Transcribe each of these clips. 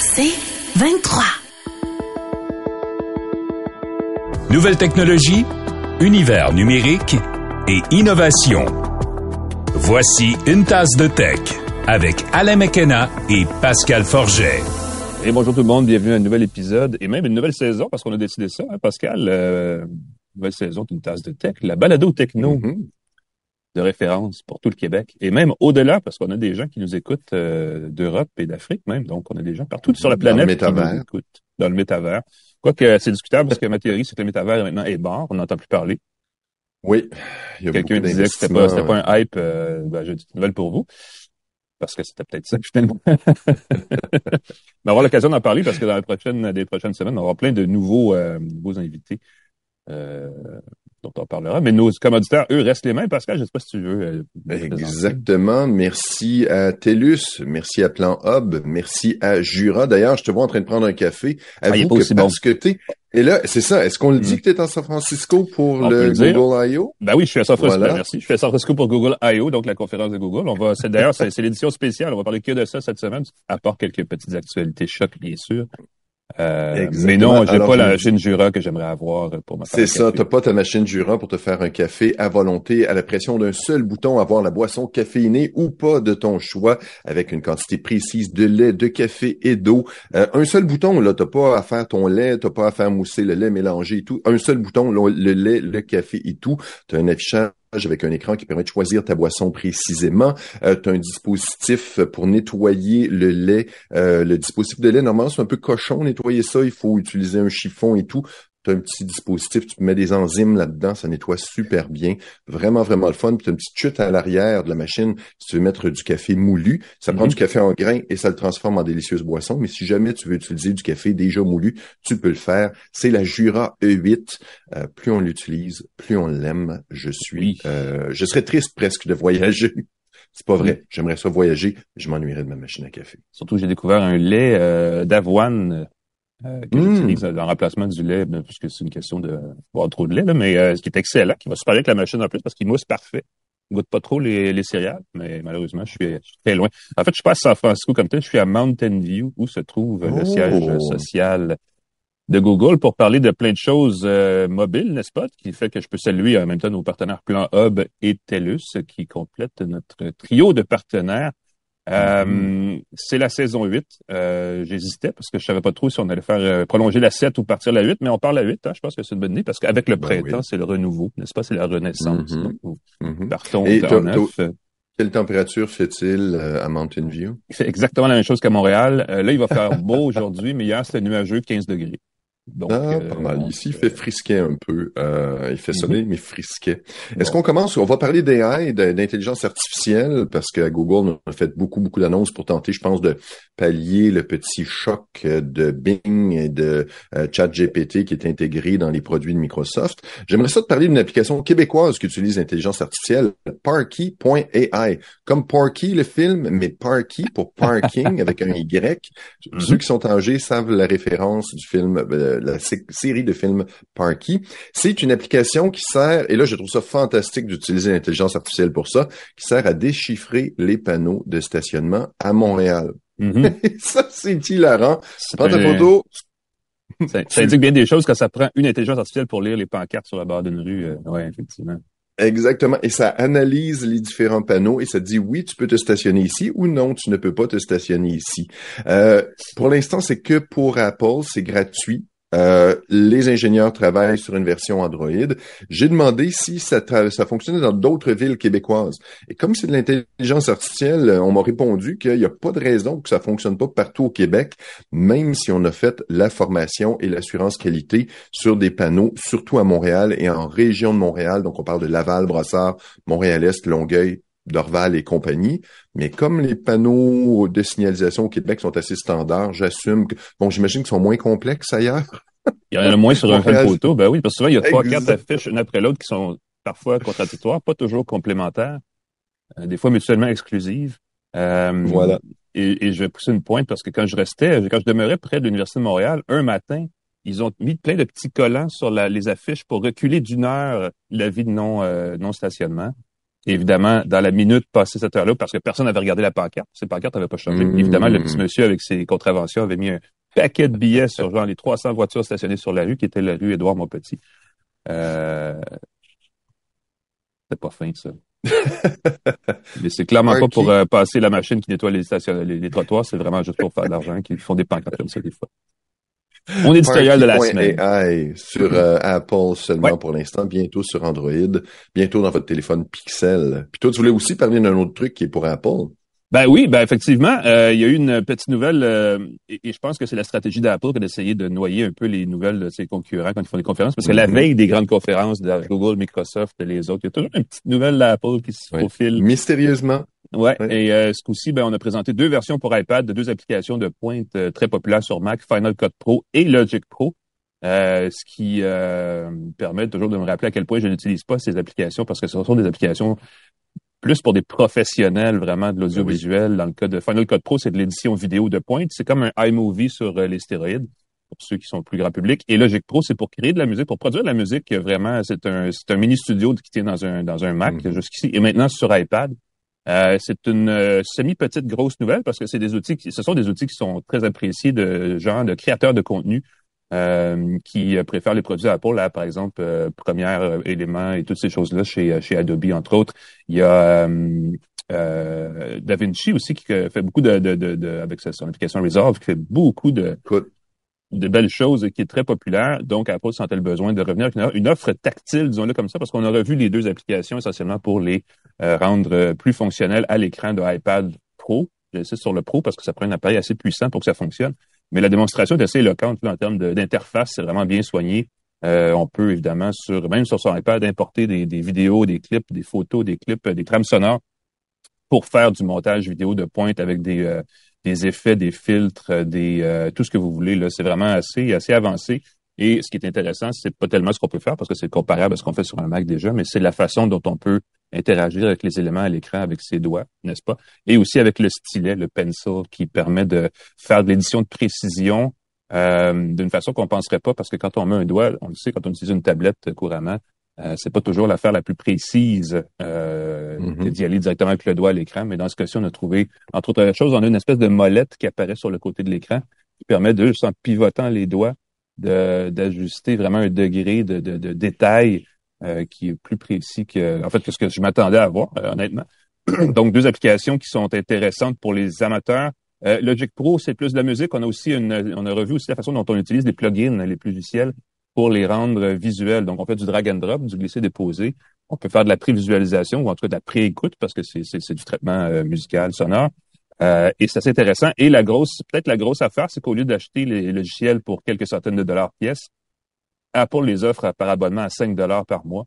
C'est 23. Nouvelle technologie, univers numérique et innovation. Voici une tasse de tech avec Alain McKenna et Pascal Forget. Et bonjour tout le monde, bienvenue à un nouvel épisode et même une nouvelle saison parce qu'on a décidé ça, hein, Pascal. Euh, nouvelle saison d'une tasse de tech, la balado techno Mm-hmm. De référence pour tout le Québec et même au-delà parce qu'on a des gens qui nous écoutent euh, d'Europe et d'Afrique même, donc on a des gens partout sur la Dans le planète qui nous écoutent dans le métavers. Quoique c'est discutable parce que ma théorie c'est que le métavers maintenant est mort, on n'entend plus parler. Oui. Il y a Quelqu'un disait que c'était pas, pas un hype. Euh, ben, j'ai une petite nouvelle pour vous. Parce que c'était peut-être ça finalement. Mais on va avoir l'occasion d'en parler parce que dans les prochaines, des prochaines semaines, on va avoir plein de nouveaux, euh, nouveaux invités euh, dont on parlera. Mais nos commanditaires, eux, restent les mêmes. Pascal, je sais pas si tu veux. euh. Exactement. Merci à TELUS, merci à Plan Hub, merci à Jura. D'ailleurs, je te vois en train de prendre un café. Ah, pas que aussi bon. parce que t'es... Et là, c'est ça. Est-ce qu'on le dit Mm. que tu es à San Francisco pour On le. Google I.O.? Ben oui, je suis à San Francisco. Voilà. Merci. Je suis à San Francisco pour Google I.O., donc la conférence de Google. On va, c'est d'ailleurs, c'est, c'est l'édition spéciale. On va parler que de ça cette semaine, à part quelques petites actualités chocs, bien sûr. Euh, mais non, j'ai pas la Chine Jura que j'aimerais avoir pour ma C'est ça, t'as pas ta machine Jura pour te faire un café à volonté, à la pression d'un seul bouton, avoir la boisson caféinée ou pas de ton choix, avec une quantité précise de lait, de café et d'eau. Euh, un seul bouton, là, t'as pas à faire ton lait, t'as pas à faire mousser le lait mélangé et tout. Un seul bouton, le, le lait, le café et tout. T'as un affichage avec un écran qui permet de choisir ta boisson précisément. Euh, tu as un dispositif pour nettoyer le lait. Euh, le dispositif de lait, normalement, c'est un peu cochon, nettoyer ça. Il faut utiliser un chiffon et tout. Tu as un petit dispositif, tu mets des enzymes là-dedans, ça nettoie super bien. Vraiment, vraiment le fun. Puis tu as une petite chute à l'arrière de la machine si tu veux mettre du café moulu. Ça prend Mhm. du café en grains et ça le transforme en délicieuse boisson. Mais si jamais tu veux utiliser du café déjà moulu, tu peux le faire. C'est la Jura E8. Euh, plus on l'utilise, plus on l'aime. Je suis, Oui. euh, je serais triste presque de voyager. C'est pas vrai. J'aimerais ça voyager, mais je m'ennuierais de ma machine à café. Surtout, j'ai découvert un lait euh, d'avoine euh, que Mm. j'utilise en remplacement du lait, ben, puisque c'est une question de boire trop de lait, là, mais euh, ce qui est excellent, qui va super bien avec la machine en plus parce qu'il mousse parfait. Il goûte pas trop les, les céréales, mais malheureusement, je suis, je suis très loin. En fait, je suis pas à San Francisco comme tel, je suis à Mountain View, où se trouve le Oh. siège social de Google pour parler de plein de choses euh, mobiles, n'est-ce pas? Qui fait que je peux saluer en même temps nos partenaires Plan Hub et TELUS qui complètent notre trio de partenaires. Euh, Mm-hmm. C'est la saison 8. Euh, J'hésitais parce que je savais pas trop si on allait faire euh, prolonger la 7 ou partir la 8, mais on part la 8. Hein, je pense que c'est une bonne idée parce qu'avec le Ben printemps, oui. c'est le renouveau, n'est-ce pas? C'est la renaissance. Donc, nous Mhm. partons Et neuf. Quelle température fait-il euh, à Mountain View? C'est exactement la même chose qu'à Montréal. Euh, là, il va faire beau aujourd'hui, mais hier, c'était nuageux, 15 degrés. Donc, ah, euh, pas mal. on- Ici, il fait frisquet un peu. Euh, il fait Mhm. soleil, mais frisquet. Est-ce qu'on commence? On va parler d'AI, d'intelligence artificielle, parce qu'à Google, on a fait beaucoup, beaucoup d'annonces pour tenter, je pense, de pallier le petit choc euh, de Bing et de euh, ChatGPT qui est intégré dans les produits de Microsoft. J'aimerais ça te parler d'une application québécoise qui utilise l'intelligence artificielle, Parky.ai. Comme Parky, le film, mais Parky pour parking avec un Y. Mhm. Ceux qui sont âgés savent la référence du film, euh, la sé- série de films Parky. C'est une application qui sert, et là je trouve ça fantastique d'utiliser l'intelligence artificielle pour ça, qui sert à déchiffrer les panneaux de stationnement à Montréal. Mhm. Et ça, c'est hilarant. Prends ta photo. Ça, ça indique bien des choses quand ça prend une intelligence artificielle pour lire les pancartes sur la barre d'une rue. Euh, ouais, effectivement. Exactement. Et ça analyse les différents panneaux et ça dit oui, tu peux te stationner ici ou non, tu ne peux pas te stationner ici. Euh, pour l'instant, c'est que pour Apple, c'est gratuit. Euh, les ingénieurs travaillent sur une version Android. J'ai demandé si ça, ça fonctionnait dans d'autres villes québécoises. Et comme c'est de l'intelligence artificielle, on m'a répondu qu'il n'y a pas de raison que ça fonctionne pas partout au Québec, même si on a fait la formation et l'assurance qualité sur des panneaux, surtout à Montréal et en région de Montréal. Donc, on parle de Laval, Brossard, Montréal-Est, Longueuil, Dorval et compagnie. Mais comme les panneaux de signalisation au Québec sont assez standards, j'assume que, bon, j'imagine qu'ils sont moins complexes ailleurs. Il y en a moins sur un fan photo. Ben oui, parce que souvent, il y a trois, quatre affiches une après l'autre qui sont parfois contradictoires, pas toujours complémentaires, euh, des fois mutuellement exclusives. Euh, Voilà. Et, et je vais pousser une pointe parce que quand je restais, quand je demeurais près de l'Université de Montréal, un matin, ils ont mis plein de petits collants sur la- les affiches pour reculer d'une heure la vie de non, euh, non stationnement. Évidemment, dans la minute passée cette heure-là, parce que personne n'avait regardé la pancarte, ces pancartes n'avaient pas changé. Mmh. Évidemment, le petit monsieur avec ses contraventions avait mis un paquet de billets sur genre les 300 voitures stationnées sur la rue, qui était la rue Édouard Montpetit. Euh... C'était pas fin, ça. Mais c'est clairement pas pour euh, passer la machine qui nettoie les, stations, les, les trottoirs, c'est vraiment juste pour faire de l'argent qu'ils font des pancartes comme ça des fois. Mon éditorial de la semaine. AI sur euh, Apple seulement ouais. pour l'instant, bientôt sur Android, bientôt dans votre téléphone Pixel. Puis toi, tu voulais aussi parler d'un autre truc qui est pour Apple. Ben oui, ben effectivement, euh, il y a eu une petite nouvelle, euh, et, et, je pense que c'est la stratégie d'Apple que d'essayer de noyer un peu les nouvelles de ses concurrents quand ils font des conférences, parce que mm -hmm. la veille des grandes conférences de Google, Microsoft et les autres, il y a toujours une petite nouvelle d'Apple qui se oui. profile. Mystérieusement. Ouais, et euh, ce coup-ci, ben, on a présenté deux versions pour iPad de deux applications de pointe euh, très populaires sur Mac, Final Cut Pro et Logic Pro. Euh, ce qui euh, permet toujours de me rappeler à quel point je n'utilise pas ces applications parce que ce sont des applications plus pour des professionnels vraiment de l'audiovisuel. Oui. Dans le cas de Final Cut Pro, c'est de l'édition vidéo de pointe. C'est comme un iMovie sur euh, les stéroïdes pour ceux qui sont plus grand public. Et Logic Pro, c'est pour créer de la musique, pour produire de la musique. Vraiment, c'est un, c'est un mini studio qui tient dans un dans un Mac mm -hmm. jusqu'ici et maintenant sur iPad. Euh, c'est une euh, semi-petite grosse nouvelle parce que c'est des outils qui, ce sont des outils qui sont très appréciés de gens de créateurs de contenu euh, qui préfèrent les produits Apple. Là, par exemple, euh, Première élément et toutes ces choses-là chez chez Adobe entre autres. Il y a euh, DaVinci aussi qui fait beaucoup de, de, de, de avec son application Resolve, qui fait beaucoup de. De belles choses qui est très populaire. Donc, Apple sentait le besoin de revenir avec une, offre tactile, disons-le comme ça, parce qu'on a revu les deux applications essentiellement pour les euh, rendre plus fonctionnelles à l'écran de iPad Pro. J'insiste sur le Pro parce que ça prend un appareil assez puissant pour que ça fonctionne. Mais la démonstration est assez éloquente en termes d'interface. C'est vraiment bien soigné. Euh, on peut évidemment, sur même sur son iPad, importer des, vidéos, des clips, des photos, des clips, des trames sonores pour faire du montage vidéo de pointe avec des, euh, des effets, des filtres, des euh, tout ce que vous voulez. Là, c'est vraiment assez assez avancé. Et ce qui est intéressant, c'est pas tellement ce qu'on peut faire parce que c'est comparable à ce qu'on fait sur un Mac déjà, mais c'est la façon dont on peut interagir avec les éléments à l'écran avec ses doigts, n'est-ce pas? Et aussi avec le stylet, le pencil, qui permet de faire de l'édition de précision euh, d'une façon qu'on penserait pas parce que quand on met un doigt, on le sait quand on utilise une tablette couramment, euh, c'est pas toujours l'affaire la plus précise euh, mm -hmm. d'y aller directement avec le doigt à l'écran, mais dans ce cas-ci, on a trouvé, entre autres choses, on a une espèce de molette qui apparaît sur le côté de l'écran qui permet de, juste en pivotant les doigts, d'ajuster vraiment un degré de, de, de détail euh, qui est plus précis que, en fait, que ce que je m'attendais à voir, euh, honnêtement. Donc, deux applications qui sont intéressantes pour les amateurs. Euh, Logic Pro, c'est plus de la musique. On a aussi une, on a revu aussi la façon dont on utilise les plugins, les logiciels pour les rendre visuels. Donc, on fait du drag and drop, du glisser-déposer. On peut faire de la prévisualisation ou en tout cas de la pré-écoute parce que c'est du traitement euh, musical, sonore. Euh, et c'est assez intéressant. Et la grosse, peut-être la grosse affaire, c'est qu'au lieu d'acheter les logiciels pour quelques centaines de dollars pièce, Apple les offre par abonnement à 5 dollars par mois.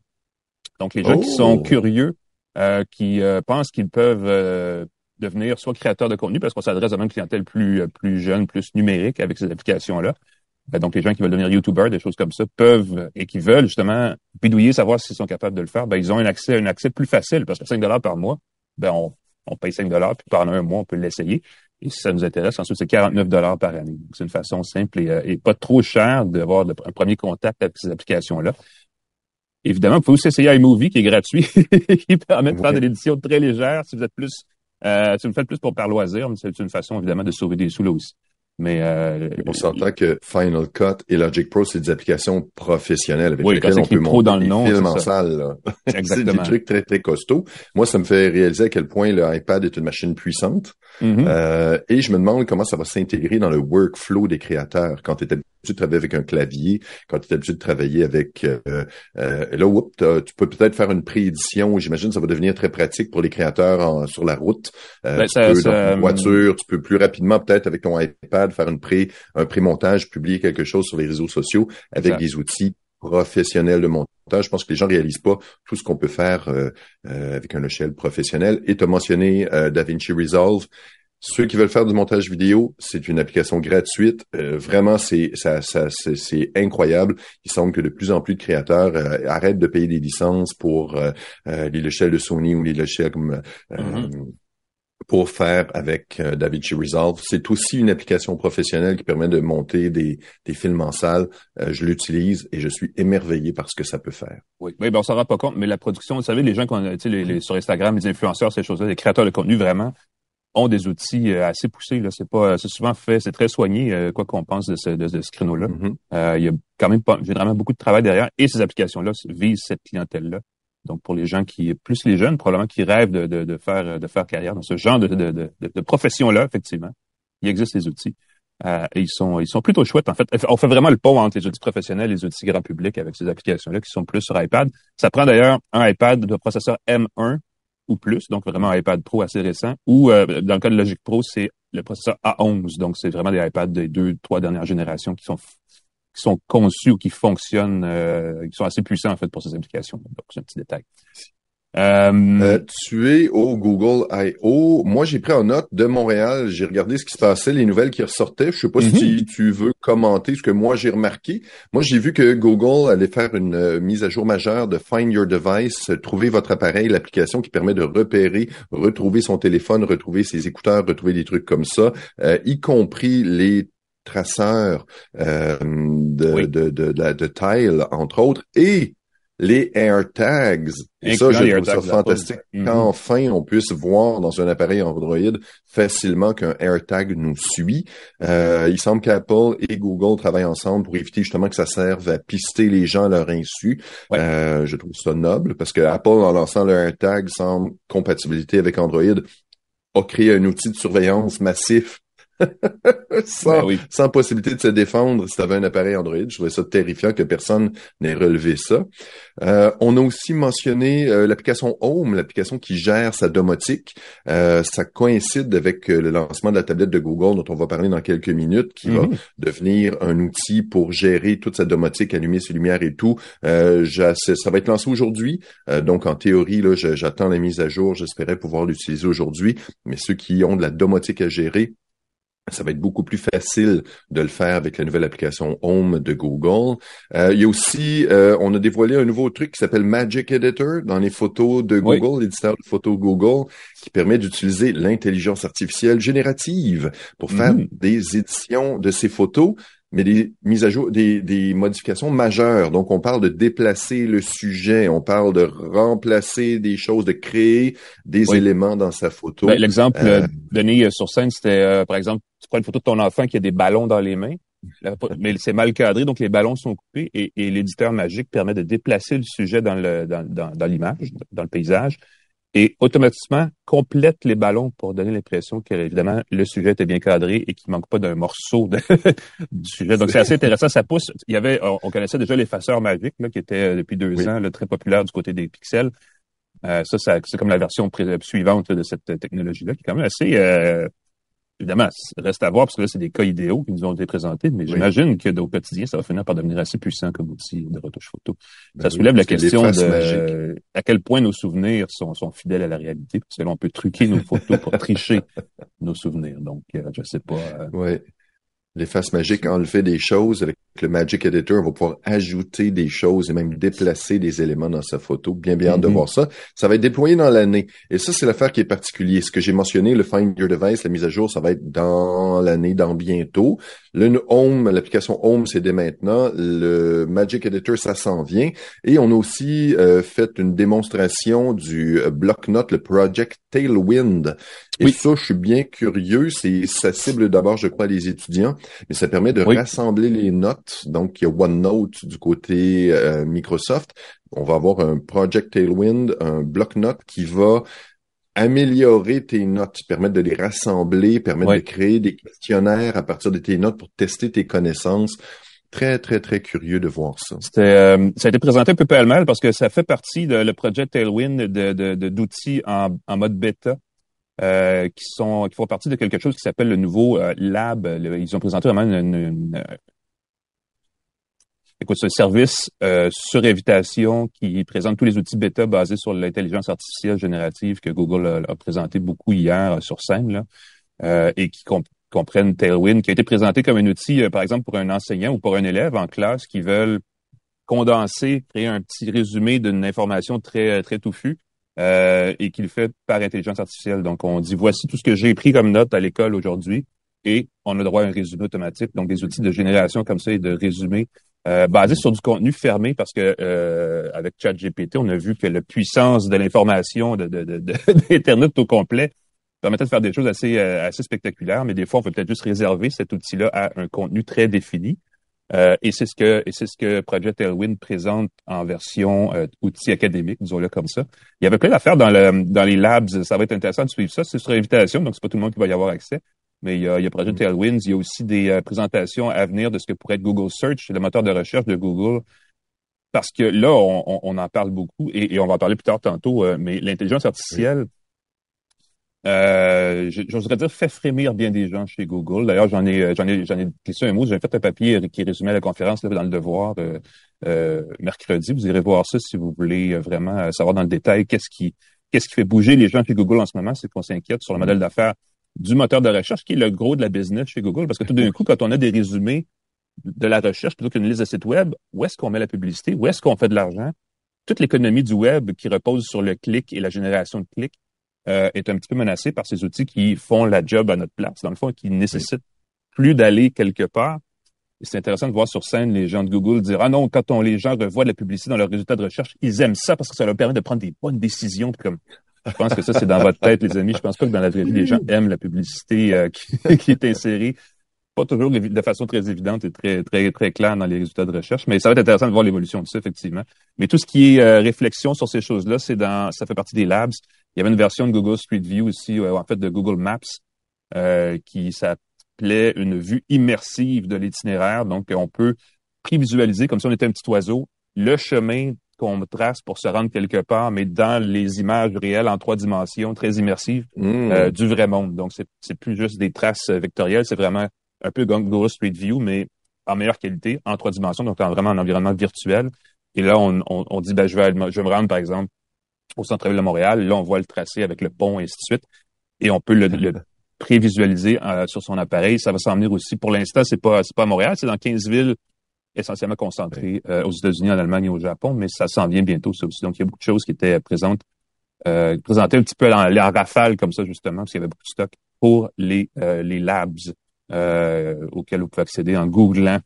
Donc, les gens oh. qui sont oh! curieux, euh, qui euh, pensent qu'ils peuvent euh, devenir soit créateurs de contenu, parce qu'on s'adresse à une clientèle plus, plus jeune, plus numérique avec ces applications-là, donc, les gens qui veulent devenir YouTubers, des choses comme ça, peuvent et qui veulent justement bidouiller, savoir s'ils sont capables de le faire, ben, ils ont un accès, un accès plus facile parce que 5 dollars par mois, ben, on, on paye 5 dollars puis pendant un mois, on peut l'essayer. Et si ça nous intéresse, ensuite, c'est 49 dollars par année. C'est une façon simple et, euh, et pas trop chère d'avoir un premier contact avec ces applications-là. Évidemment, vous pouvez aussi essayer iMovie qui est gratuit, qui permet de faire de l'édition très légère si vous êtes plus, euh, si vous le faites plus pour par loisir, mais c'est une façon évidemment de sauver des sous là aussi. Mais euh, on s'entend que Final Cut et Logic Pro, c'est des applications professionnelles avec oui, lesquelles on peut monter dans le nom, films en salle. c'est des trucs très, très costauds. Moi, ça me fait réaliser à quel point le iPad est une machine puissante. Mm -hmm. euh, et je me demande comment ça va s'intégrer dans le workflow des créateurs. Quand tu es de travailler avec un clavier, quand tu es habitué de travailler avec... Euh, euh, là, whoop, tu peux peut-être faire une préédition. J'imagine que ça va devenir très pratique pour les créateurs en, sur la route. Euh, ben, tu ça, peux, ça, dans une voiture, tu peux plus rapidement, peut-être avec ton iPad, faire une pré, un pré-montage, publier quelque chose sur les réseaux sociaux avec des outils professionnels de montage. Je pense que les gens réalisent pas tout ce qu'on peut faire euh, euh, avec un logiciel professionnel. Et tu as mentionné euh, DaVinci Resolve. Ceux qui veulent faire du montage vidéo, c'est une application gratuite. Euh, vraiment, c'est ça, ça c'est incroyable. Il semble que de plus en plus de créateurs euh, arrêtent de payer des licences pour euh, les logiciels de Sony ou les logiciels comme mm -hmm pour faire avec euh, DaVinci Resolve. C'est aussi une application professionnelle qui permet de monter des, des films en salle. Euh, je l'utilise et je suis émerveillé par ce que ça peut faire. Oui, oui ben on s'en rend pas compte, mais la production, vous savez, les gens qui tu sais, les, sur Instagram, les influenceurs, ces choses-là, les créateurs de contenu, vraiment, ont des outils euh, assez poussés. Là, c'est pas, c'est souvent fait, c'est très soigné, quoi qu'on pense de ce, de, ce créneau-là. Mm-hmm. il y a quand même pas, généralement beaucoup de travail derrière, et ces applications-là visent cette clientèle-là. Donc, pour les gens qui, plus les jeunes, probablement qui rêvent de, de, de faire de faire carrière dans ce genre de, de, de, de profession-là, effectivement, il existe des outils. Euh, et ils sont ils sont plutôt chouettes. En fait, on fait vraiment le pont entre les outils professionnels et les outils grand public avec ces applications-là qui sont plus sur iPad. Ça prend d'ailleurs un iPad de processeur M1 plus, donc vraiment un iPad Pro assez récent. Ou euh, dans le cas de Logic Pro, c'est le processeur A11, donc c'est vraiment des iPads des deux, trois dernières générations qui sont qui sont conçus ou qui fonctionnent, euh, qui sont assez puissants en fait pour ces applications. Donc c'est un petit détail. Euh, euh, tu es au Google I.O. Moi, j'ai pris en note de Montréal. J'ai regardé ce qui se passait, les nouvelles qui ressortaient. Je sais pas si mhm. tu veux commenter ce que moi j'ai remarqué. Moi, j'ai vu que Google allait faire une mise à jour majeure de Find Your Device, trouver votre appareil, l'application qui permet de repérer, retrouver son téléphone, retrouver ses écouteurs, retrouver des trucs comme ça, y compris les traceurs euh, de, de, de, de, tile, entre autres, et les AirTags. Et ça, je trouve ça fantastique mm-hmm. qu'enfin on puisse voir dans un appareil Android facilement qu'un AirTag nous suit. Euh, il semble qu'Apple et Google travaillent ensemble pour éviter justement que ça serve à pister les gens à leur insu. Euh, je trouve ça noble parce que Apple, en lançant le AirTag sans compatibilité avec Android, a créé un outil de surveillance massif sans, ben sans, possibilité de se défendre si tu avais un appareil Android. Je trouvais ça terrifiant que personne n'ait relevé ça. Euh, on a aussi mentionné euh, l'application Home, l'application qui gère sa domotique. Euh, ça coïncide avec le lancement de la tablette de Google dont on va parler dans quelques minutes, qui va mhm. devenir un outil pour gérer toute sa domotique, allumer ses lumières et tout. ça va être lancé aujourd'hui. donc en théorie, là, j'attends la mise à jour. J'espérais pouvoir l'utiliser aujourd'hui. Mais ceux qui ont de la domotique à gérer, ça va être beaucoup plus facile de le faire avec la nouvelle application Home de Google. Euh, il y a aussi, euh, on a dévoilé un nouveau truc qui s'appelle Magic Editor dans les photos de Google, l'éditeur de photos Google, qui permet d'utiliser l'intelligence artificielle générative pour faire mm. des éditions de ces photos mais des mises à jour, des, des, modifications majeures. Donc, on parle de déplacer le sujet, on parle de remplacer des choses, de créer des éléments dans sa photo. Ben, l'exemple euh, donné euh, sur scène, c'était, euh, par exemple, tu prends une photo de ton enfant qui a des ballons dans les mains, mais c'est mal cadré, donc les ballons sont coupés et, et l'éditeur magique permet de déplacer le sujet dans le dans, dans, dans l'image, dans le paysage, et automatiquement complète les ballons pour donner l'impression que évidemment le sujet était bien cadré et qu'il manque pas d'un morceau de, du sujet. Donc c'est assez intéressant. Ça pousse. Il y avait, on connaissait déjà l'effaceur magique là, qui était euh, depuis deux ans le très populaire du côté des pixels. Euh, ça, c'est comme la version suivante de cette technologie-là, qui est quand même assez euh, Évidemment, reste à voir parce que là, c'est des cas idéaux qui nous ont été présentés, mais j'imagine que au quotidien, ça va finir par devenir assez puissant comme outil de retouche photo. Ben ça soulève la question de à quel point nos souvenirs sont, sont fidèles à la réalité, parce que là, on peut truquer nos photos pour tricher nos souvenirs. Donc, euh, je sais pas. Euh, ouais. L'efface magique enlever des choses avec le Magic Editor, on va pouvoir ajouter des choses et même déplacer des éléments dans sa photo. Bien, bien de mm-hmm. voir ça. Ça va être déployé dans l'année. Et ça, c'est l'affaire qui est particulière. Ce que j'ai mentionné, le Find Your Device, la mise à jour, ça va être dans l'année, dans bientôt. Le Home, l'application Home, c'est dès maintenant. Le Magic Editor, ça s'en vient. Et on a aussi euh, fait une démonstration du euh, bloc-notes, le Project Tailwind. Et oui. ça, je suis bien curieux. C'est, ça cible d'abord, je crois, les étudiants, mais ça permet de rassembler les notes. Donc, il y a OneNote du côté euh, Microsoft. On va avoir un Project Tailwind, un bloc-notes qui va améliorer tes notes, permettre de les rassembler, permettre de créer des questionnaires à partir de tes notes pour tester tes connaissances. Très, très, très curieux de voir ça. C'était, euh, ça a été présenté un peu mal parce que ça fait partie de le projet Tailwind de, d'outils en, en mode bêta. Euh, qui sont qui font partie de quelque chose qui s'appelle le nouveau euh, Lab. ils ont présenté vraiment une, une, écoute, ce service euh, sur invitation qui présente tous les outils bêta basés sur l'intelligence artificielle générative que Google a, présenté beaucoup hier euh, sur scène là, euh, et qui comprennent Tailwind, qui a été présenté comme un outil, par exemple, pour un enseignant ou pour un élève en classe qui veulent condenser, créer un petit résumé d'une information très très touffue euh, et qu'il fait par intelligence artificielle. Donc, on dit, voici tout ce que j'ai pris comme note à l'école aujourd'hui et on a droit à un résumé automatique. Donc, des outils de génération comme ça et de résumé euh, basés sur du contenu fermé parce que euh, avec ChatGPT, on a vu que la puissance de l'information de, de, de, d'Internet au complet permettait de faire des choses assez, euh, assez spectaculaires, mais des fois, on peut peut-être juste réserver cet outil-là à un contenu très défini. Euh, et c'est ce que et c'est ce que Project Elwin présente en version euh, outil académique, disons-le comme ça. Il y avait plein d'affaires dans le dans les labs. Ça va être intéressant de suivre ça. C'est sur invitation, donc c'est pas tout le monde qui va y avoir accès. Mais il y a, il y a Project Elwin. Il y a aussi des présentations à venir de ce que pourrait être Google Search, le moteur de recherche de Google. Parce que là, on, on en parle beaucoup et, et, on va en parler plus tard tantôt. mais l'intelligence artificielle, euh, j'oserais dire, fait frémir bien des gens chez Google. D'ailleurs, j'en ai, j'en ai, j'en ai glissé un mot. J'ai fait un papier qui résumait la conférence là, dans le Devoir euh, euh, mercredi. Vous irez voir ça si vous voulez vraiment savoir dans le détail qu'est-ce qui, qu'est-ce qui fait bouger les gens chez Google en ce moment. C'est qu'on s'inquiète sur le modèle d'affaires du moteur de recherche qui est le gros de la business chez Google. Parce que tout d'un coup, quand on a des résumés de la recherche plutôt qu'une liste de sites web, où est-ce qu'on met la publicité? Où est-ce qu'on fait de l'argent? Toute l'économie du web qui repose sur le clic et la génération de clics euh, est un petit peu menacé par ces outils qui font la job à notre place, dans le fond, qui nécessitent plus d'aller quelque part. Et c'est intéressant de voir sur scène les gens de Google dire ah non quand on les gens revoient de la publicité dans leurs résultats de recherche ils aiment ça parce que ça leur permet de prendre des bonnes décisions comme je pense que ça c'est dans votre tête les amis. Je pense pas que dans la vraie vie les gens aiment la publicité euh, qui, qui, est insérée. Pas toujours de façon très évidente et très très très claire dans les résultats de recherche mais ça va être intéressant de voir l'évolution de ça effectivement. Mais tout ce qui est euh, réflexion sur ces choses là c'est dans ça fait partie des labs il y avait une version de Google Street View aussi, en fait de Google Maps, euh, qui s'appelait une vue immersive de l'itinéraire. Donc, on peut prévisualiser, comme si on était un petit oiseau, le chemin qu'on trace pour se rendre quelque part, mais dans les images réelles en trois dimensions, très immersives, mmh. euh, du vrai monde. Donc, c'est plus juste des traces vectorielles, c'est vraiment un peu Google Street View, mais en meilleure qualité, en trois dimensions, donc vraiment en environnement virtuel. Et là, on, on, dit, ben, je, vais, je vais me rendre, par exemple, au centre-ville de Montréal. Là, on voit le tracé avec le pont et ainsi de suite. Et on peut le, prévisualiser euh, sur son appareil. Ça va s'en venir aussi. Pour l'instant, c'est pas c'est pas à Montréal, c'est dans 15 villes essentiellement concentrées euh, aux États-Unis, en Allemagne et au Japon, mais ça s'en vient bientôt ça aussi. Donc, il y a beaucoup de choses qui étaient présentes, euh, présentées un petit peu en, en rafale comme ça, justement, parce qu'il y avait beaucoup de stock pour les, euh, les labs auxquels vous pouvez accéder en googlant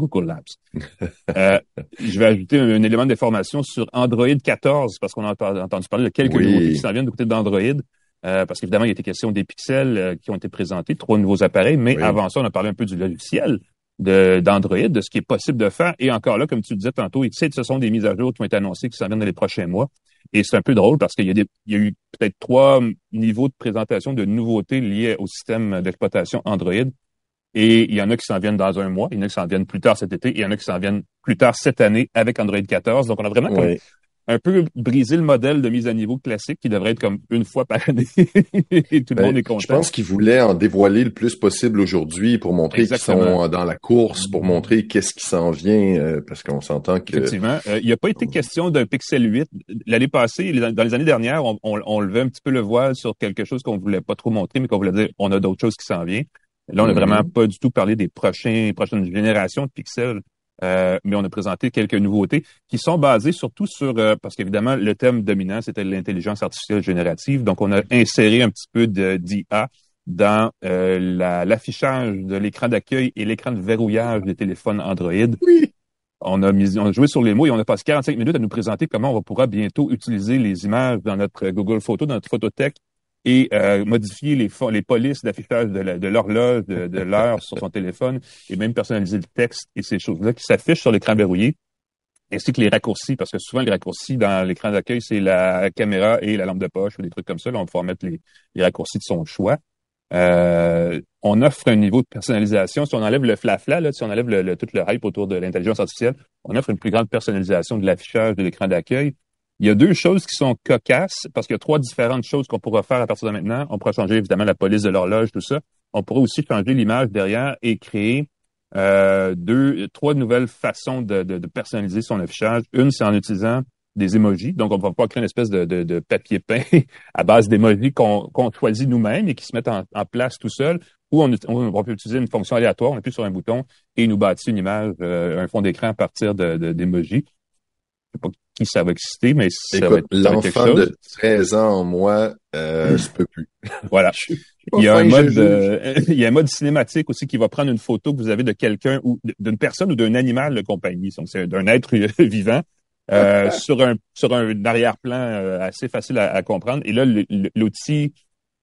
Google Labs. Euh, je vais ajouter un, élément d'information sur Android 14 parce qu'on a entendu parler de quelques nouveautés qui s'en viennent du côté d'Android. Euh, parce qu'évidemment, il y a été question des pixels euh, qui ont été présentés, trois nouveaux appareils, mais avant ça, on a parlé un peu du logiciel d'Android, de, ce qui est possible de faire. Et encore là, comme tu disais tantôt, ce sont des mises à jour qui ont été annoncées, qui s'en viennent dans les prochains mois. Et c'est un peu drôle parce qu'il y, y, a eu peut-être trois niveaux de présentation de nouveautés liées au système d'exploitation Android. Et il y en a qui s'en viennent dans un mois, il y en a qui s'en viennent plus tard cet été, et il y en a qui s'en viennent plus tard cette année avec Android 14. Donc, on a vraiment un peu brisé le modèle de mise à niveau classique qui devrait être comme une fois par année et tout le ben, monde est content. Je pense qu'ils voulaient en dévoiler le plus possible aujourd'hui pour montrer qu'ils sont dans la course, pour montrer qu'est-ce qui s'en vient, euh, parce qu'on s'entend que... Effectivement. Euh, il n'y a pas été question d'un Pixel 8. L'année passée, dans les années dernières, on, on, on, levait un petit peu le voile sur quelque chose qu'on voulait pas trop montrer, mais qu'on voulait dire on a d'autres choses qui s'en viennent. Là, on n'a vraiment mm-hmm. pas du tout parlé des prochains, prochaines générations de pixels, euh, mais on a présenté quelques nouveautés qui sont basées surtout sur, euh, parce qu'évidemment, le thème dominant, c'était l'intelligence artificielle générative. Donc, on a inséré un petit peu d'IA dans euh, l'affichage de l'écran d'accueil et l'écran de verrouillage des téléphones Android. Oui. On a, mis, on a joué sur les mots et on a passé 45 minutes à nous présenter comment on pourra bientôt utiliser les images dans notre Google Photo, dans notre photothèque et euh, modifier les, les polices d'affichage de l'horloge, de, l'heure sur son téléphone, et même personnaliser le texte et ces choses-là qui s'affichent sur l'écran verrouillé, ainsi que les raccourcis, parce que souvent les raccourcis dans l'écran d'accueil, c'est la caméra et la lampe de poche ou des trucs comme ça. Là, on va pouvoir mettre les, les raccourcis de son choix. Euh, on offre un niveau de personnalisation. Si on enlève le flafla, là, si on enlève le, tout le hype autour de l'intelligence artificielle, on offre une plus grande personnalisation de l'affichage de l'écran d'accueil. Il y a deux choses qui sont cocasses, parce qu'il y a trois différentes choses qu'on pourra faire à partir de maintenant. On pourra changer évidemment la police de l'horloge, tout ça. On pourra aussi changer l'image derrière et créer euh, deux, trois nouvelles façons de, de, personnaliser son affichage. Une, c'est en utilisant des emojis. Donc, on va pouvoir créer une espèce de, de papier peint à base d'emojis qu'on choisit nous-mêmes et qui se mettent en, place tout seul. Ou on, on, peut utiliser une fonction aléatoire, on appuie sur un bouton et nous bâtit une image, euh, un fond d'écran à partir d'emojis. De, qui ça va exciter, mais ça Écoute, va être, ça va être quelque l'enfant de 13 ans en moi, euh, je peux plus. Voilà. Je Il y a un mode, euh, il y a un mode cinématique aussi qui va prendre une photo que vous avez de quelqu'un ou d'une personne ou d'un animal de compagnie. Donc, c'est d'un être vivant. euh, sur un sur un arrière-plan euh, assez facile à, à comprendre. Et là, l'outil,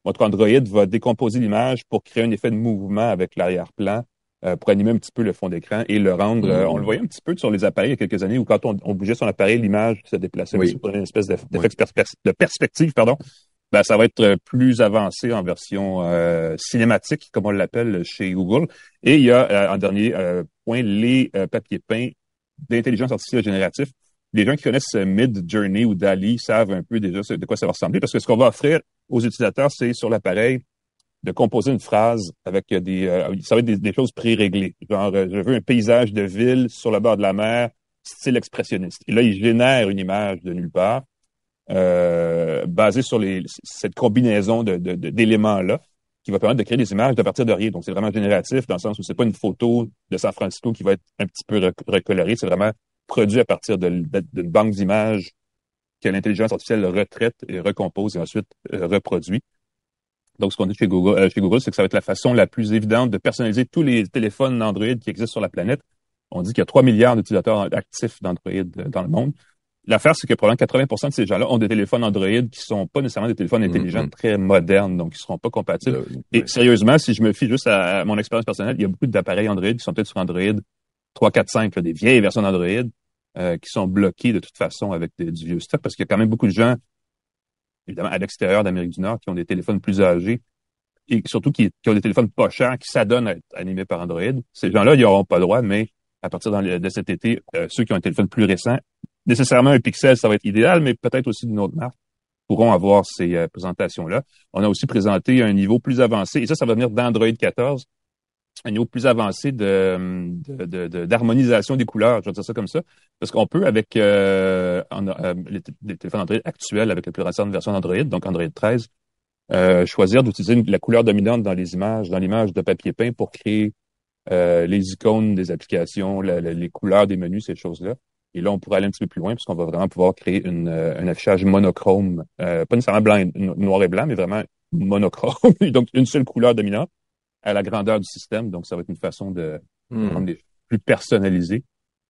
votre Android va décomposer l'image pour créer un effet de mouvement avec l'arrière-plan, pour animer un petit peu le fond d'écran et le rendre. euh, Mhm. on le voyait un petit peu sur les appareils il y a quelques années où quand on, on bougeait son appareil, l'image se déplaçait Oui. une espèce d'eff- d'effet de pers- de perspective, pardon. Ben, ça va être euh, plus avancé en version euh, cinématique, comme on l'appelle chez Google. Et il y a, euh, en dernier euh, point, les euh, papiers peints d'intelligence artificielle générative. Les gens qui connaissent euh, Mid Journey ou Dali savent un peu déjà de quoi ça va ressembler, parce que ce qu'on va offrir aux utilisateurs, c'est sur l'appareil de composer une phrase avec des, euh, ça va être des, choses pré-réglées. Genre, euh, je veux un paysage de ville sur le bord de la mer, style expressionniste. Et là, il génère une image de nulle part euh, basée sur cette combinaison d'éléments-là qui va permettre de créer des images de partir de rien. Donc, c'est vraiment génératif dans le sens où c'est pas une photo de San Francisco qui va être un petit peu rec- recolorée. C'est vraiment produit à partir d'une banque d'images que l'intelligence artificielle retraite et recompose et ensuite reproduit. Donc, ce qu'on dit chez Google, euh, chez Google, c'est que ça va être la façon la plus évidente de personnaliser tous les téléphones Android qui existent sur la planète. On dit qu'il y a 3 milliards d'utilisateurs actifs d'Android euh, dans le monde. L'affaire, c'est que probablement 80% de ces gens-là ont des téléphones Android qui sont pas nécessairement des téléphones intelligents Mhm. très modernes, donc qui seront pas compatibles. Et sérieusement, si je me fie juste à, mon expérience personnelle, il y a beaucoup d'appareils Android qui sont peut-être sur Android 3, 4, 5, là, des vieilles versions d'Android euh, qui sont bloquées de toute façon avec des- du vieux stock parce qu'il y a quand même beaucoup de gens, évidemment, à l'extérieur d'Amérique du Nord qui ont des téléphones plus âgés et surtout qui, ont des téléphones pas chers qui s'adonnent à être animés par Android. Ces gens-là, ils n'auront pas le droit, mais à partir de cet été, euh, ceux qui ont un téléphone plus récent, nécessairement un Pixel, ça va être idéal, mais peut-être aussi d'une autre marque, pourront avoir ces euh, présentations-là. On a aussi présenté un niveau plus avancé, et ça, ça va venir d'Android 14, un niveau plus avancé de, de- de- de- d'harmonisation des couleurs, je vais dire ça comme ça, parce qu'on peut, avec euh, euh, les, téléphones Android actuels, avec la plus récente version d'Android, donc Android 13, euh, choisir d'utiliser la couleur dominante dans les images, dans l'image de papier peint pour créer euh, les icônes des applications, les couleurs des menus, ces choses-là. Et là, on pourrait aller un petit peu plus loin puisqu'on va vraiment pouvoir créer une, euh, un affichage monochrome, euh, pas nécessairement blanc, noir et blanc, mais vraiment monochrome, donc une seule couleur dominante à la grandeur du système. Donc, ça va être une façon de hmm. rendre des plus personnalisé.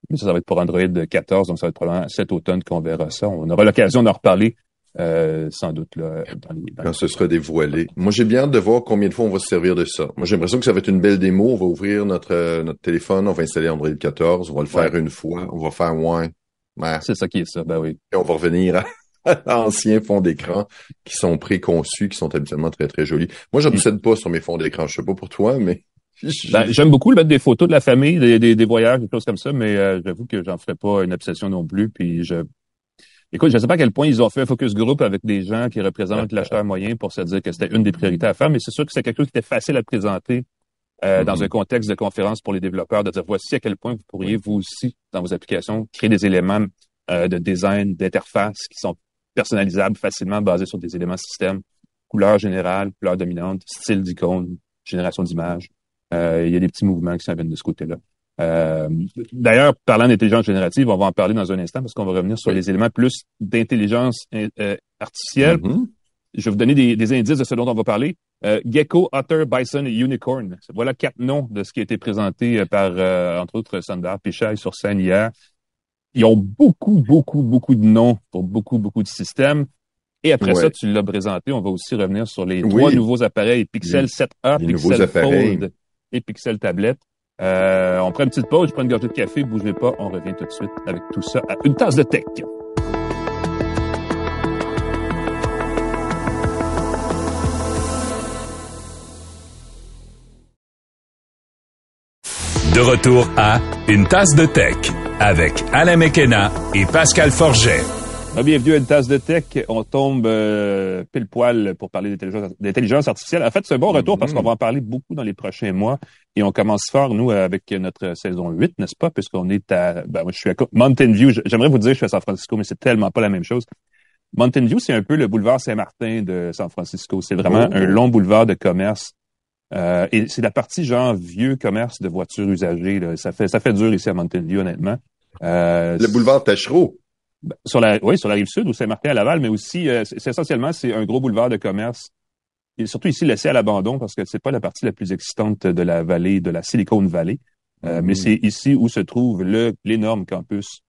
Mais ça, ça va être pour Android 14, donc ça va être probablement cet automne qu'on verra ça. On aura l'occasion d'en reparler euh, sans doute là, dans les, dans quand ce sera dévoilé. Moi, j'ai bien hâte de voir combien de fois on va se servir de ça. Moi, j'ai l'impression que ça va être une belle démo. On va ouvrir notre, euh, notre téléphone, on va installer Android 14, on va le faire une fois, on va faire ouais. ouais. C'est ça qui est ça, ben oui. Et on va revenir à l'ancien fond d'écran qui sont préconçus, qui sont habituellement très, très jolis. Moi, je n'obsède pas sur mes fonds d'écran. Je sais pas pour toi, mais... Ben, j'aime beaucoup le mettre des photos de la famille, des, des, des voyages, des choses comme ça, mais euh, j'avoue que j'en ferai pas une obsession non plus. Puis je Écoute, je ne sais pas à quel point ils ont fait un focus group avec des gens qui représentent l'acheteur moyen pour se dire que c'était une des priorités à faire, mais c'est sûr que c'est quelque chose qui était facile à présenter euh, dans Mhm. un contexte de conférence pour les développeurs, de dire voici à quel point vous pourriez, vous aussi, dans vos applications, créer des éléments euh, de design, d'interface qui sont personnalisables facilement basés sur des éléments système, couleur générale, couleur dominante, style d'icône, génération d'images. Euh, il y a des petits mouvements qui s'en viennent de ce côté-là. Euh, D'ailleurs, parlant d'intelligence générative, on va en parler dans un instant parce qu'on va revenir sur Oui. les éléments plus d'intelligence euh, artificielle. Mhm. Je vais vous donner des, des indices de ce dont on va parler. Euh, Gecko, Otter, Bison et Unicorn. Voilà quatre noms de ce qui a été présenté euh, par, euh, entre autres, Sundar Pichai sur scène hier. Ils ont beaucoup, beaucoup, beaucoup de noms pour beaucoup, beaucoup de systèmes. Et après Ouais. ça, tu l'as présenté, on va aussi revenir sur les Oui. trois nouveaux appareils, Pixel Les- 7a, les nouveaux Pixel. Fold et Pixel Tablet. Euh, on prend une petite pause, je prends une gorgée de café, bougez pas, on revient tout de suite avec tout ça à une tasse de tech. De retour à Une tasse de tech avec Alain Mekena et Pascal Forget. Ah, Bienvenue à une tasse de tech. On tombe euh, pile poil pour parler d'intelligence artificielle. En fait, c'est un bon retour parce Mhm. qu'on va en parler beaucoup dans les prochains mois. Et on commence fort, nous, avec notre saison 8, n'est-ce pas? Puisqu'on est à... Ben, moi, je suis à Mountain View. J'aimerais vous dire que je suis à San Francisco, mais c'est tellement pas la même chose. Mountain View, c'est un peu le boulevard Saint-Martin de San Francisco. C'est vraiment Oh. un long boulevard de commerce. Euh, et c'est la partie genre vieux commerce de voitures usagées. Là. Ça fait ça fait dur ici à Mountain View, honnêtement. Euh, Le boulevard Tachereau. Ben, sur la, oui, sur la rive sud où c'est marqué à Laval, mais aussi, euh, c'est essentiellement, c'est un gros boulevard de commerce. Et surtout ici laissé à l'abandon parce que c'est pas la partie la plus excitante de la vallée, de la Silicon Valley. Euh, mais mm-hmm. c'est ici où se trouve le l'énorme campus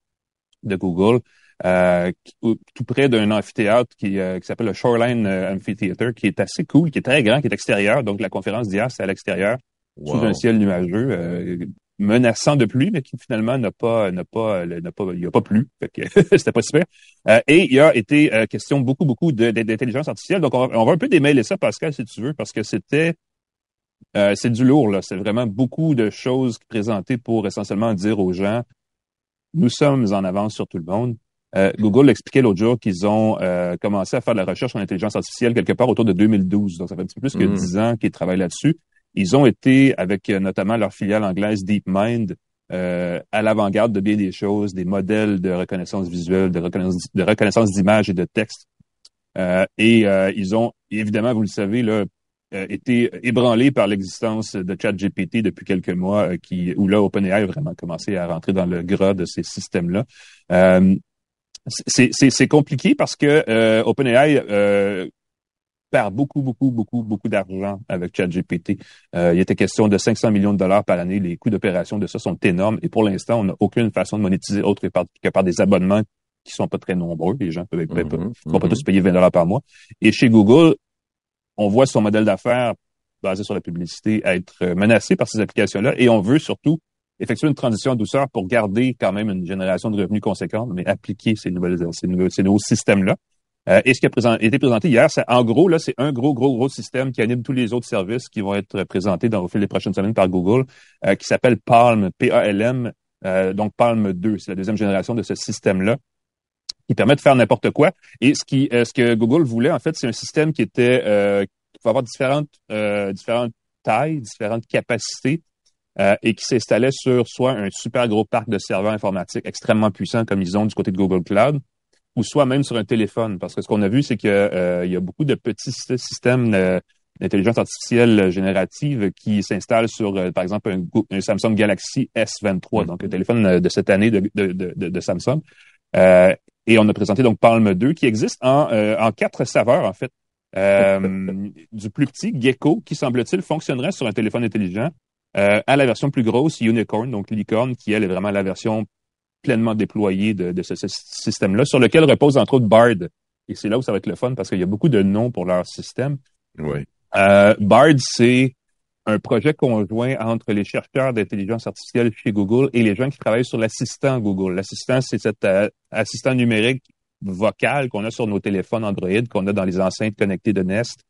de Google, euh, tout près d'un amphithéâtre qui, qui s'appelle le Shoreline Amphitheater, qui est assez cool, qui est très grand, qui est extérieur. Donc la conférence d'hier, c'est à l'extérieur, sous un ciel nuageux menaçant de pluie, mais qui finalement n'a pas, n'a pas, n'a pas, il a pas plu. c'était pas super. Euh, et il y a été euh, question beaucoup, beaucoup d'intelligence artificielle. Donc, on va, un peu démêler ça, Pascal, si tu veux, parce que c'était, euh, c'est du lourd, là. C'est vraiment beaucoup de choses présentées pour essentiellement dire aux gens, nous sommes en avance sur tout le monde. Google expliquait l'autre jour qu'ils ont commencé à faire de la recherche en intelligence artificielle quelque part autour de 2012. Donc, ça fait un petit peu plus que mm. dix ans qu'ils travaillent là-dessus. Ils ont été, avec euh, notamment leur filiale anglaise DeepMind, euh, à l'avant-garde de bien des choses, des modèles de reconnaissance visuelle, de reconnaissance, de reconnaissance d'images et de textes. Euh, et ils ont, évidemment, vous le savez, là, été ébranlés par l'existence de ChatGPT depuis quelques mois, qui où là, OpenAI a vraiment commencé à rentrer dans le gras de ces systèmes-là. C'est compliqué parce que OpenAI perd beaucoup, beaucoup, beaucoup, beaucoup d'argent avec ChatGPT. Euh, il était question de 500 millions de dollars par année. Les coûts d'opération de ça sont énormes. Et pour l'instant, on n'a aucune façon de monétiser autre que par, des abonnements qui sont pas très nombreux. Les gens peuvent, peuvent, peuvent, mm-hmm. pas tous payer 20 dollars par mois. Et chez Google, on voit son modèle d'affaires basé sur la publicité être menacé par ces applications-là. Et on veut surtout effectuer une transition en douceur pour garder quand même une génération de revenus conséquente, mais appliquer ces, nouvelles, ces, nouveaux, ces nouveaux systèmes-là. Euh, et ce qui a été présenté hier, c'est en gros, là, c'est un gros, gros, gros système qui anime tous les autres services qui vont être présentés dans, au fil des prochaines semaines par Google, euh, qui s'appelle Palm, P-A-L-M, euh, donc Palm 2. C'est la deuxième génération de ce système-là qui permet de faire n'importe quoi. Et ce qui, ce que Google voulait, en fait, c'est un système qui était, qui va avoir différentes, différentes tailles, différentes capacités, et qui s'installait sur soit un super gros parc de serveurs informatiques extrêmement puissants comme ils ont du côté de Google Cloud, ou soit même sur un téléphone. Parce que ce qu'on a vu, c'est qu'il euh, y a beaucoup de petits systèmes d'intelligence artificielle générative qui s'installent sur, euh, par exemple, un, Samsung Galaxy S23, donc un téléphone euh, de cette année de, de, de, Samsung. et on a présenté donc Palm 2 qui existe en, en quatre saveurs, en fait. du plus petit, Gecko, qui semble-t-il fonctionnerait sur un téléphone intelligent, à la version plus grosse, Unicorn, donc licorne, qui elle est vraiment la version pleinement déployé de, ce, système-là, sur lequel repose entre autres Bard. Et c'est là où ça va être le fun parce qu'il y a beaucoup de noms pour leur système. Oui. Euh, Bard, c'est un projet conjoint entre les chercheurs d'intelligence artificielle chez Google et les gens qui travaillent sur l'assistant Google. L'assistant, c'est cet euh, assistant numérique vocal qu'on a sur nos téléphones Android, qu'on a dans les enceintes connectées de Nest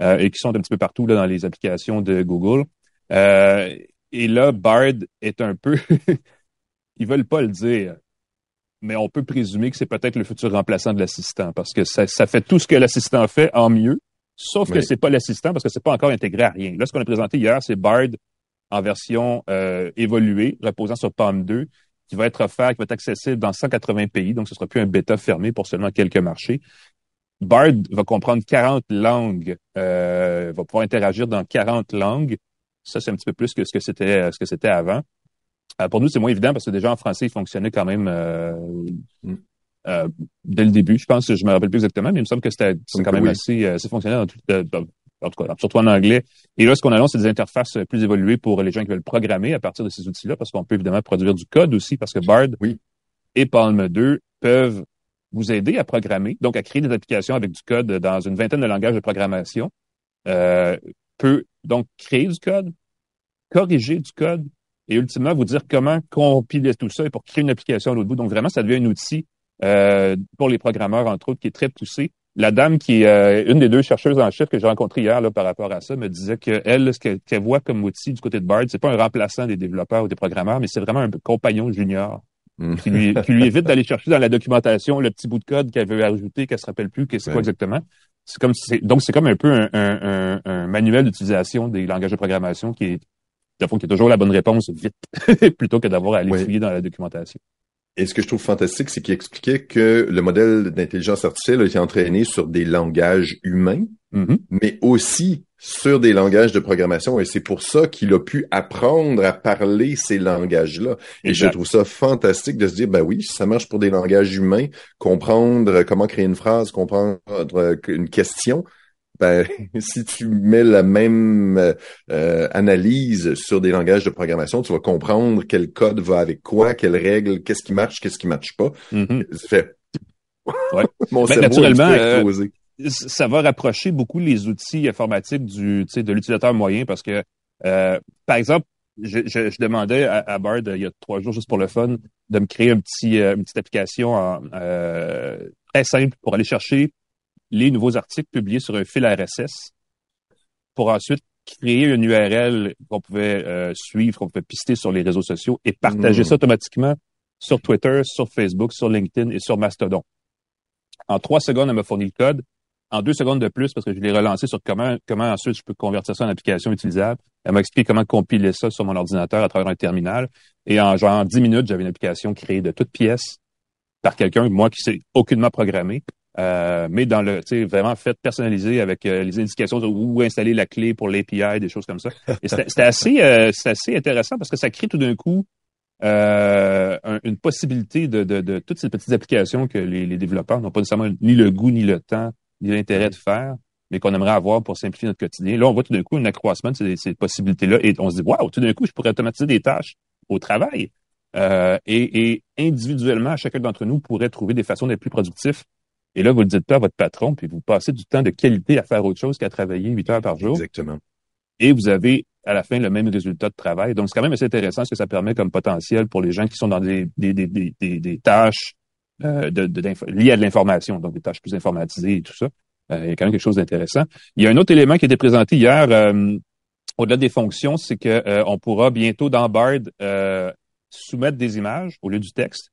euh, et qui sont un petit peu partout là, dans les applications de Google. Et là, Bard est un peu ils veulent pas le dire, mais on peut présumer que c'est peut-être le futur remplaçant de l'assistant parce que ça, fait tout ce que l'assistant fait en mieux, sauf que c'est pas l'assistant parce que c'est pas encore intégré à rien. Là, ce qu'on a présenté hier, c'est Bard en version euh, évoluée, reposant sur Palm 2, qui va être offert, qui va être accessible dans 180 pays, donc ce sera plus un bêta fermé pour seulement quelques marchés. Bard va comprendre 40 langues, euh, va pouvoir interagir dans 40 langues. Ça, c'est un petit peu plus que ce que c'était ce que c'était avant. Euh, pour nous, c'est moins évident parce que déjà en français, il fonctionnait quand même euh, mm. euh, dès le début. Je pense, je me rappelle plus exactement, mais il me semble que c'était quand même assez, assez fonctionnel dans tout, en tout cas, surtout en anglais. Et là, ce qu'on annonce, c'est des interfaces plus évoluées pour les gens qui veulent programmer à partir de ces outils-là, parce qu'on peut évidemment produire du code aussi, parce que Bard oui. et Palm 2 peuvent vous aider à programmer, donc à créer des applications avec du code dans une vingtaine de langages de programmation. Euh, peut donc créer du code, corriger du code, et ultimement vous dire comment compiler tout ça et pour créer une application à l'autre bout. Donc vraiment, ça devient un outil euh, pour les programmeurs, entre autres, qui est très poussé. La dame qui est euh, une des deux chercheuses en chiffres que j'ai rencontrées hier là, par rapport à ça me disait qu'elle, ce qu'elle voit comme outil du côté de Bard, c'est pas un remplaçant des développeurs ou des programmeurs, mais c'est vraiment un compagnon junior mm. qui, lui, qui lui évite d'aller chercher dans la documentation le petit bout de code qu'elle veut ajouter, qu'elle se rappelle plus, qu'est-ce quoi exactement. C'est comme donc c'est comme un peu un, un, un manuel d'utilisation des langages de programmation qui est il y a toujours la bonne réponse vite, plutôt que d'avoir à aller dans la documentation. Et ce que je trouve fantastique, c'est qu'il expliquait que le modèle d'intelligence artificielle a été entraîné sur des langages humains, Mhm. mais aussi sur des langages de programmation. Et c'est pour ça qu'il a pu apprendre à parler ces langages-là. Et je trouve ça fantastique de se dire, ben oui, ça marche pour des langages humains, comprendre comment créer une phrase, comprendre euh, une question. Ben, si tu mets la même euh, analyse sur des langages de programmation, tu vas comprendre quel code va avec quoi, quelles règles, qu'est-ce qui marche, qu'est-ce qui marche pas. Mhm. Ça fait. Ouais. Mon Ben, cerveau naturellement, euh, ça va rapprocher beaucoup les outils informatiques du, de l'utilisateur moyen parce que, euh, par exemple, je, je, je demandais à, à Bard euh, il y a trois jours juste pour le fun de me créer un petit, euh, une petite application en, euh, très simple pour aller chercher les nouveaux articles publiés sur un fil RSS pour ensuite créer une URL qu'on pouvait euh, suivre, qu'on pouvait pister sur les réseaux sociaux et partager Mm. ça automatiquement sur Twitter, sur Facebook, sur LinkedIn et sur Mastodon. En trois secondes, elle m'a fourni le code. En deux secondes de plus, parce que je l'ai relancé sur comment, comment ensuite je peux convertir ça en application utilisable. Elle m'a expliqué comment compiler ça sur mon ordinateur à travers un terminal. Et en genre dix minutes, j'avais une application créée de toutes pièces par quelqu'un, moi qui sais aucunement programmé, euh, mais dans le, tu sais, vraiment fait personnalisé avec euh, les indications où installer la clé pour l'API, des choses comme ça. Et c'était assez, euh, assez intéressant parce que ça crée tout d'un coup euh, un- une possibilité de, de, de toutes ces petites applications que les, développeurs n'ont pas nécessairement ni le goût, ni le temps, ni l'intérêt de faire, mais qu'on aimerait avoir pour simplifier notre quotidien. Là, on voit tout d'un coup un accroissement de ces, possibilités-là et on se dit, waouh, tout d'un coup, je pourrais automatiser des tâches au travail. Et, et individuellement, chacun d'entre nous pourrait trouver des façons d'être plus productif. Et là, vous le dites pas à votre patron, puis vous passez du temps de qualité à faire autre chose qu'à travailler huit heures par jour Exactement. et vous avez à la fin le même résultat de travail. Donc, c'est quand même assez intéressant ce que ça permet comme potentiel pour les gens qui sont dans des, des, des, des, des, tâches euh, de, de, d'info- liées à de l'information, donc des tâches plus informatisées et tout ça. Euh, il y a quand même quelque chose d'intéressant. Il y a un autre élément qui a été présenté hier, euh, au-delà des fonctions, c'est que euh, on pourra bientôt dans Bard euh, soumettre des images au lieu du texte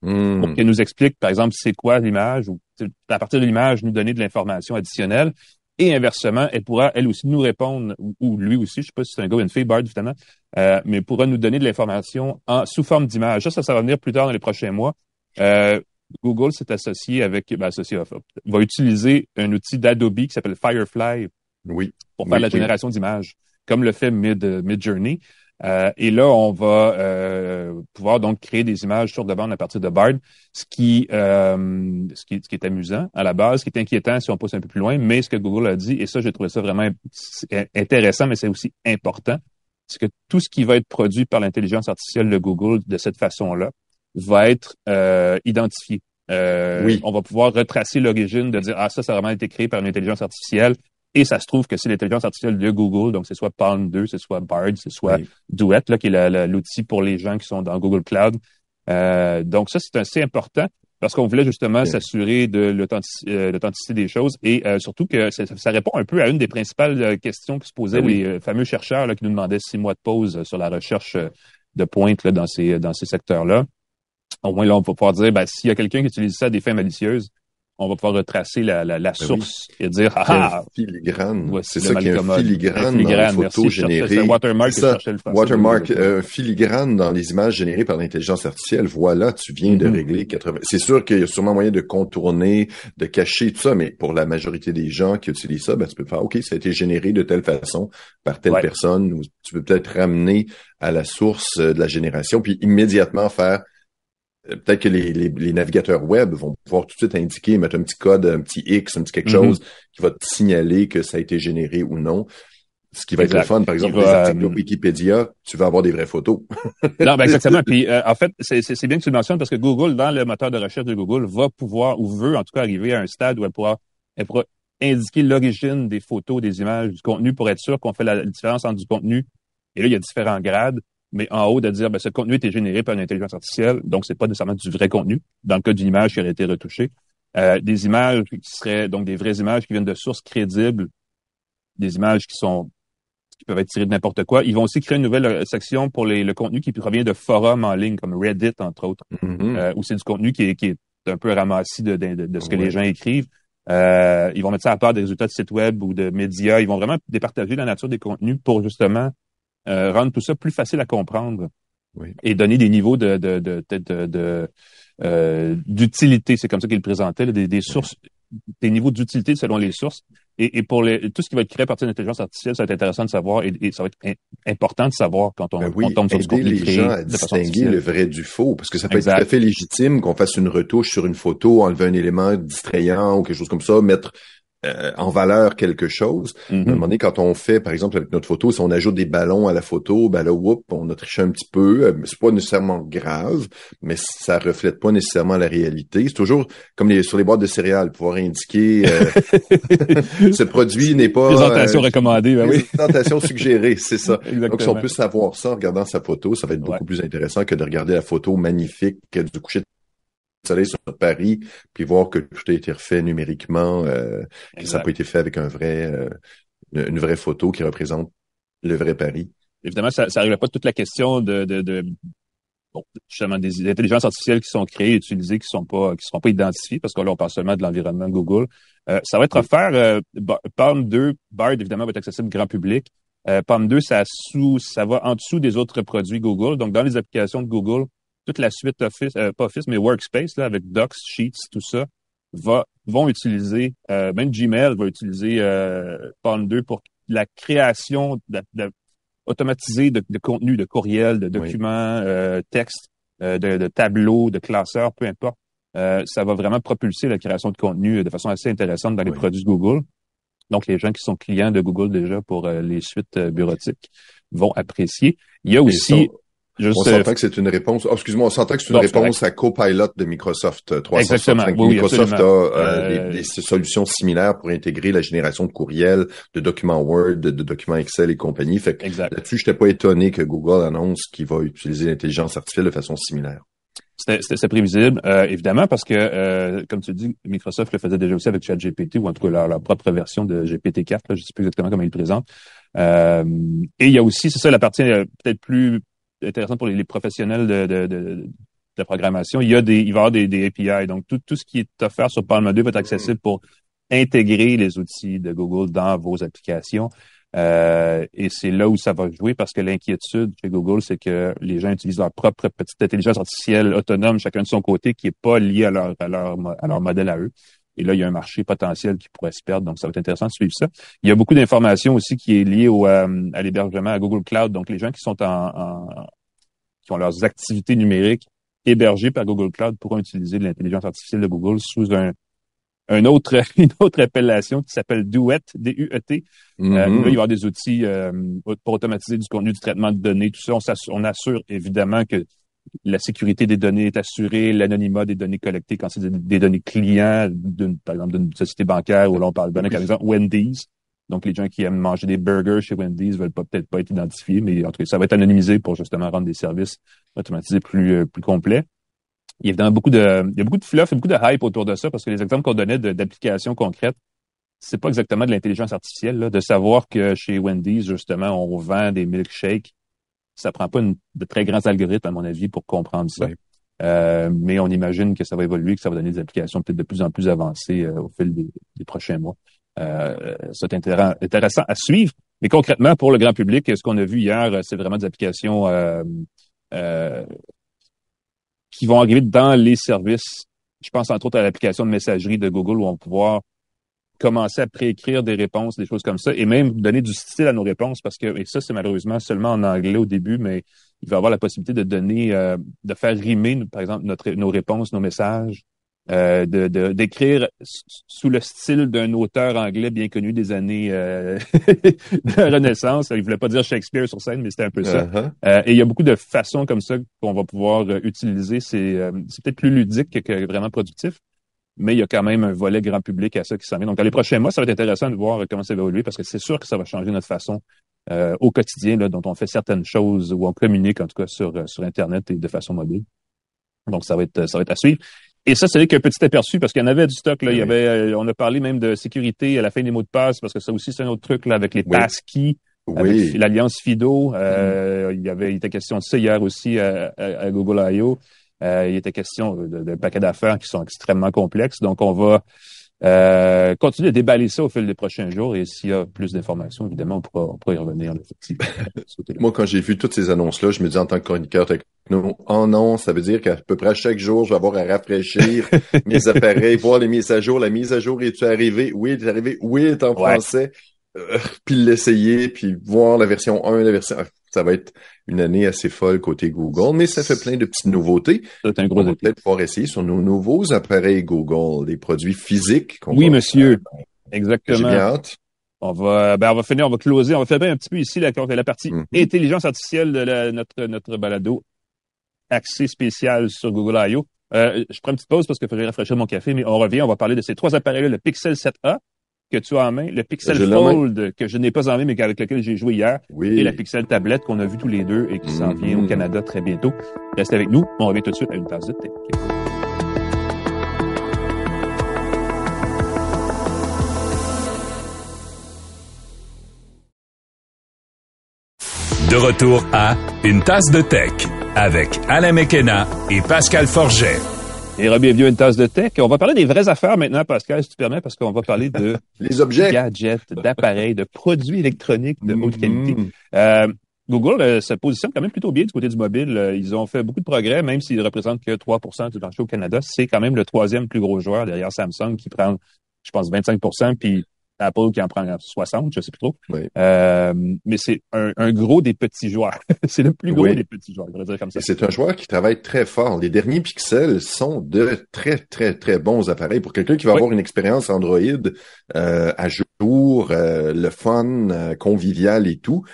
Hmm. pour qu'elle nous explique, par exemple, c'est quoi l'image ou à partir de l'image, nous donner de l'information additionnelle. Et inversement, elle pourra, elle aussi, nous répondre, ou, ou lui aussi, je sais pas si c'est un gars ou une fille, Bard, évidemment, euh, mais pourra nous donner de l'information en sous forme d'image. Ça, ça, ça va venir plus tard dans les prochains mois. Euh, Google s'est associé avec, ben, associé, va utiliser un outil d'Adobe qui s'appelle Firefly Oui. pour faire Oui, la oui. génération d'images, comme le fait Mid, Mid Journey. Euh, et là, on va euh, pouvoir donc créer des images sur demande à partir de Bard, ce qui, euh, ce qui, ce qui est amusant à la base, ce qui est inquiétant si on pousse un peu plus loin, mais ce que Google a dit, et ça, j'ai trouvé ça vraiment intéressant, mais c'est aussi important, c'est que tout ce qui va être produit par l'intelligence artificielle de Google de cette façon-là va être euh, identifié. Euh, Oui. On va pouvoir retracer l'origine de dire, ah, ça, ça a vraiment été créé par une intelligence artificielle. Et ça se trouve que c'est l'intelligence artificielle de Google, donc c'est soit Palm 2, c'est soit Bard, c'est soit Oui. Duet, là, qui est l'outil pour les gens qui sont dans Google Cloud. Euh, donc ça, c'est assez important parce qu'on voulait justement s'assurer de euh, l'authenticité des choses et euh, surtout que ça, ça répond un peu à une des principales euh, questions que se posaient oui. les fameux chercheurs là, qui nous demandaient six mois de pause sur la recherche de pointe là, dans ces, dans ces secteurs-là. Au moins, là, on va pouvoir dire, ben, s'il y a quelqu'un qui utilise ça à des fins malicieuses, on va pouvoir retracer la, la, la Ben oui. source et dire, ah, filigrane. C'est ça qui est un filigrane, dans les photos générées. Watermark ça. le. Watermark, euh, filigrane dans les images générées par l'intelligence artificielle. Voilà, tu viens de Mhm. régler 80. C'est sûr qu'il y a sûrement moyen de contourner, de cacher tout ça, mais pour la majorité des gens qui utilisent ça, ben, tu peux faire, OK, ça a été généré de telle façon par telle Ouais. personne, ou tu peux peut-être ramener à la source euh, de la génération, puis immédiatement faire Peut-être que les, les, les navigateurs web vont pouvoir tout de suite indiquer, mettre un petit code, un petit X, un petit quelque Mhm. chose qui va te signaler que ça a été généré ou non. Ce qui va être le fun, par exemple, Il les va, articles de euh, Wikipédia, tu vas avoir des vraies photos. Non, ben exactement. Puis euh, en fait, c'est bien que tu le mentionnes parce que Google, dans le moteur de recherche de Google, va pouvoir ou veut en tout cas arriver à un stade où elle pourra, elle pourra indiquer l'origine des photos, des images, du contenu pour être sûr qu'on fait la différence entre du contenu. Et là, il y a différents grades, mais en haut de dire ben, ce contenu était généré par une intelligence artificielle, donc c'est pas nécessairement du vrai contenu. Dans le cas d'une image qui aurait été retouchée, Euh, des images qui seraient donc des vraies images qui viennent de sources crédibles, des images qui sont qui peuvent être tirées de n'importe quoi. Ils vont aussi créer une nouvelle euh, section pour les, le contenu qui provient de forums en ligne, comme Reddit, entre autres, Mhm. euh, où c'est du contenu qui est, qui est un peu ramassis de, de, de- ce que les gens écrivent. Euh, ils vont mettre ça à part des résultats de sites web ou de médias. Ils vont vraiment départager la nature des contenus pour justement euh, rendre tout ça plus facile à comprendre et donner des niveaux de, de, de, de, euh, d'utilité. C'est comme ça qu'il présentait, des, des sources, des niveaux d'utilité selon les sources. Et, et pour les, tout ce qui va être créé à partir de l'intelligence artificielle, ça va être intéressant de savoir et, ça va être important de savoir quand on, ben oui, on tombe sur ce contenu les gens à distinguer le vrai du faux, parce que ça peut être tout à fait légitime qu'on fasse une retouche sur une photo, enlever un élément distrayant ou quelque chose comme ça, mettre euh, en valeur quelque chose. À un mm-hmm. moment donné, quand on fait, par exemple, avec notre photo, si on ajoute des ballons à la photo, ben là, whoop, on a triché un petit peu. Euh, c'est pas nécessairement grave, mais ça reflète pas nécessairement la réalité. C'est toujours comme les, sur les boîtes de céréales, pouvoir indiquer euh, ce produit n'est pas présentation recommandée, ben oui. présentation suggérée, c'est ça. Donc, si on peut savoir ça en regardant sa photo, ça va être beaucoup plus intéressant que de regarder la photo magnifique du coucher de soleil sur Paris, puis voir que tout a été refait numériquement, euh, que ça n'a pas été fait avec un vrai, euh, une vraie photo qui représente le vrai Paris. Évidemment, ça n'arrive pas toute la question de, de, de bon, justement des intelligences artificielles qui sont créées, utilisées, qui sont pas, qui seront pas identifiées, parce que là, on parle seulement de l'environnement Google. Euh, ça va être offert. Euh, Palm 2, Bard, évidemment, va être accessible grand public. Euh, Palm 2, ça, sous, ça va en dessous des autres produits Google. Donc, dans les applications de Google, toute la suite Office, euh, pas Office, mais Workspace, là, avec Docs, Sheets, tout ça, va, vont utiliser, euh, même Gmail va utiliser euh, Palm 2 pour la création de, de, automatisée de, de, contenu, de courriels, de documents, euh, textes, euh, de, de, tableaux, de classeurs, peu importe. ça va vraiment propulser la création de contenu de façon assez intéressante dans les produits Google. Donc, les gens qui sont clients de Google déjà pour les suites bureautiques vont apprécier. Il y a aussi on s'entend que c'est une réponse. Oh, excuse-moi, on s'entend que c'est une réponse à Copilot de Microsoft 365. Exactement. Microsoft a euh, euh, des, solutions similaires pour intégrer la génération de courriels, de documents Word, de, documents Excel et compagnie. Fait que là-dessus, je n'étais pas étonné que Google annonce qu'il va utiliser l'intelligence artificielle de façon similaire. C'était prévisible, euh, évidemment, parce que, comme tu dis, Microsoft le faisait déjà aussi avec ChatGPT, ou en tout cas leur, propre version de GPT-4, je ne sais plus exactement comment ils le présentent. et il y a aussi, c'est ça, la partie peut-être plus intéressant pour les, professionnels de, de, de, de, programmation. Il y a des, il va y avoir des, des API. Donc, tout, tout ce qui est offert sur Palm 2 va être accessible pour intégrer les outils de Google dans vos applications. Euh, et c'est là où ça va jouer parce que l'inquiétude chez Google, c'est que les gens utilisent leur propre petite intelligence artificielle autonome, chacun de son côté, qui est pas lié à leur, à leur, à leur modèle à eux. Et là, il y a un marché potentiel qui pourrait se perdre. Donc, ça va être intéressant de suivre ça. Il y a beaucoup d'informations aussi qui est liée au, euh, à l'hébergement à Google Cloud. Donc, les gens qui sont en, qui ont leurs activités numériques hébergées par Google Cloud pourront utiliser l'intelligence artificielle de Google sous un, un autre, une autre appellation qui s'appelle Duet, D-U-E-T. Euh, mm-hmm. là, il va y avoir des outils euh, pour automatiser du contenu, du traitement de données, tout ça. On, on assure évidemment que la sécurité des données est assurée, l'anonymat des données collectées quand c'est des, données clients, par exemple d'une société bancaire où l'on parle de données, par exemple Wendy's. Donc, les gens qui aiment manger des burgers chez Wendy's veulent peut-être pas être identifiés, mais en tout cas, ça va être anonymisé pour justement rendre des services automatisés plus, euh, plus complets. Il y a évidemment beaucoup de, il y a beaucoup de fluff et beaucoup de hype autour de ça parce que les exemples qu'on donnait d'applications concrètes, c'est pas exactement de l'intelligence artificielle, là, de savoir que chez Wendy's, justement, on vend des milkshakes ça prend pas de très grands algorithmes, à mon avis, pour comprendre ça. Euh, mais on imagine que ça va évoluer, que ça va donner des applications peut-être de plus en plus avancées euh, au fil des, prochains mois. Euh, c'est intéressant à suivre. Mais concrètement, pour le grand public, ce qu'on a vu hier, c'est vraiment des applications qui vont arriver dans les services. Je pense entre autres à l'application de messagerie de Google où on va pouvoir commencer à préécrire des réponses, des choses comme ça, et même donner du style à nos réponses, parce que, et ça, c'est malheureusement seulement en anglais au début, mais il va avoir la possibilité de donner, euh, de faire rimer, par exemple, notre, nos réponses, nos messages, euh, de d'écrire sous le style d'un auteur anglais bien connu des années euh, de la Renaissance. Il voulait pas dire Shakespeare sur scène, mais c'était un peu ça. Uh-huh. Euh, et il y a beaucoup de façons comme ça qu'on va pouvoir utiliser. C'est c'est peut-être plus ludique que vraiment productif mais il y a quand même un volet grand public à ça qui s'en vient. Donc, dans les prochains mois, ça va être intéressant de voir comment ça va évoluer parce que c'est sûr que ça va changer notre façon euh, au quotidien là, dont on fait certaines choses ou on communique en tout cas sur, euh, sur Internet et de façon mobile. Donc, ça va être, ça va être à suivre. Et ça, c'est qu'un petit aperçu parce qu'il y en avait du stock. Là. Il y avait, euh, on a parlé même de sécurité à la fin des mots de passe parce que ça aussi, c'est un autre truc là, avec les oui. passkeys. Avec l'alliance FIDO, euh, il y avait, il était question de ça hier aussi à, à Google I.O. Euh, il était question d'un paquet d'affaires qui sont extrêmement complexes. Donc, on va Euh, continuez de déballer ça au fil des prochains jours et s'il y a plus d'informations, évidemment, on pourra, on pourra y revenir. Moi, quand j'ai vu toutes ces annonces-là, je me dis en tant que chroniqueur techno, oh non, ça veut dire qu'à peu près chaque jour, je vais avoir à rafraîchir mes appareils, voir les mises à jour. La mise à jour, est-tu arrivée? Oui, elle est arrivée. Oui, elle est en français. Euh, puis l'essayer, puis voir la version 1, la version... Ça va être une année assez folle côté Google, mais ça fait plein de petites nouveautés. C'est un gros On va peut-être pouvoir essayer sur nos nouveaux appareils Google, des produits physiques. Oui, monsieur. Exactement. J'ai bien hâte. On va, ben, on va finir, on va closer, on va faire un petit peu ici la, la partie Mhm. intelligence artificielle de la- notre, notre balado axé spécial sur Google I.O. Euh, je prends une petite pause parce qu'il faudrait rafraîchir mon café, mais on revient, on va parler de ces trois appareils-là, le Pixel 7a que tu as en main, le Pixel Je. Fold que je n'ai pas en main, mais avec lequel j'ai joué hier, Oui. et la Pixel tablette qu'on a vu tous les deux et qui s'en Mhm. vient au Canada très bientôt. Restez avec nous, on revient tout de suite à une tasse de thé. De retour à Une tasse de tech avec Alain Mekena et Pascal Forget. Et re-bienvenue à une tasse de tech. On va parler des vraies affaires maintenant, Pascal, si tu permets, parce qu'on va parler de Les objets. gadgets, d'appareils, de produits électroniques de haute qualité. Mhm. Euh, Google euh, se positionne quand même plutôt bien du côté du mobile. Euh, Ils ont fait beaucoup de progrès, même s'ils représentent que 3% du marché au Canada. C'est quand même le troisième plus gros joueur derrière Samsung qui prend, je pense, 25% puis Apple qui en prend 60, je sais plus trop. Oui. Euh, mais c'est un, un gros des petits joueurs. c'est le plus gros Oui. des petits joueurs, je vais dire comme ça. C'est un joueur qui travaille très fort. Les derniers pixels sont de très, très, très bons appareils. Pour quelqu'un qui va Oui. avoir une expérience Android euh, à jour, euh, le fun, euh, convivial et tout,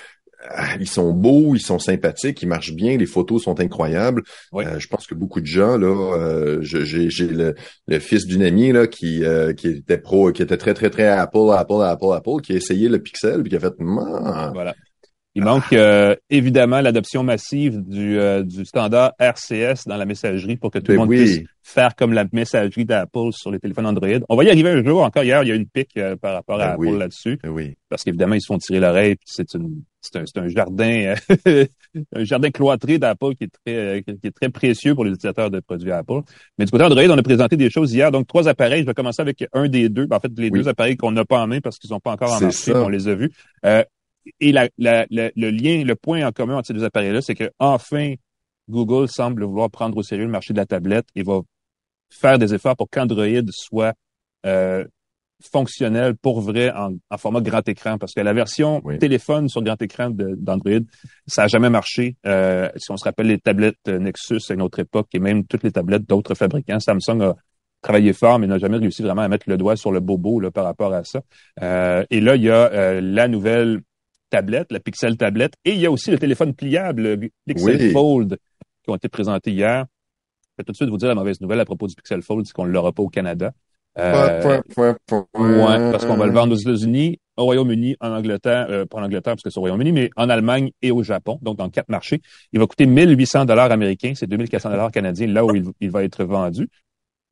ils sont beaux, ils sont sympathiques, ils marchent bien, les photos sont incroyables. Oui. Euh, je pense que beaucoup de gens, là, euh, j'ai le, le fils d'une amie là, qui, euh, qui était pro, qui était très, très, très Apple, Apple, Apple, Apple, qui a essayé le pixel, puis qui a fait Voilà. Il manque euh, évidemment l'adoption massive du, euh, du standard RCS dans la messagerie pour que tout le ben monde puisse faire comme la messagerie d'Apple sur les téléphones Android. On va y arriver un jour. Encore hier, il y a une pique euh, par rapport à Ben Apple oui. là-dessus, ben oui. parce qu'évidemment, ils se font tirer l'oreille. C'est une, c'est un, c'est un jardin, euh, un jardin cloîtré d'Apple qui est très, euh, qui est très précieux pour les utilisateurs de produits Apple. Mais du côté Android, on a présenté des choses hier. Donc trois appareils. Je vais commencer avec un des deux. Ben, En fait, les Oui. deux appareils qu'on n'a pas en main parce qu'ils sont pas encore en marché. On les a vus. Euh, et la, la- la- le lien, le point en commun entre ces deux appareils-là, c'est que enfin, Google semble vouloir prendre au sérieux le marché de la tablette et va faire des efforts pour qu'Android soit euh, fonctionnel pour vrai en, en format grand écran. Parce que la version Oui. téléphone sur grand écran d'Android, ça a jamais marché. Euh, si on se rappelle les tablettes euh, Nexus à une autre époque et même toutes les tablettes d'autres fabricants, Samsung a travaillé fort, mais n'a jamais réussi vraiment à mettre le doigt sur le bobo là, par rapport à ça. Euh, et là, il y a euh, la nouvelle tablette, la Pixel tablette, et il y a aussi le téléphone pliable, le Pixel Oui. Fold, qui ont été présentés hier. Je vais tout de suite vous dire la mauvaise nouvelle à propos du Pixel Fold, c'est qu'on ne l'aura pas au Canada. Euh, Point, point, point, point. Ouais, parce qu'on va le vendre aux États-Unis, au Royaume-Uni, en Angleterre, euh, pas en Angleterre parce que c'est au Royaume-Uni, mais en Allemagne et au Japon, donc dans quatre marchés. Il va coûter 1800 dollars américains, c'est 2400 dollars canadiens là où il, il va être vendu.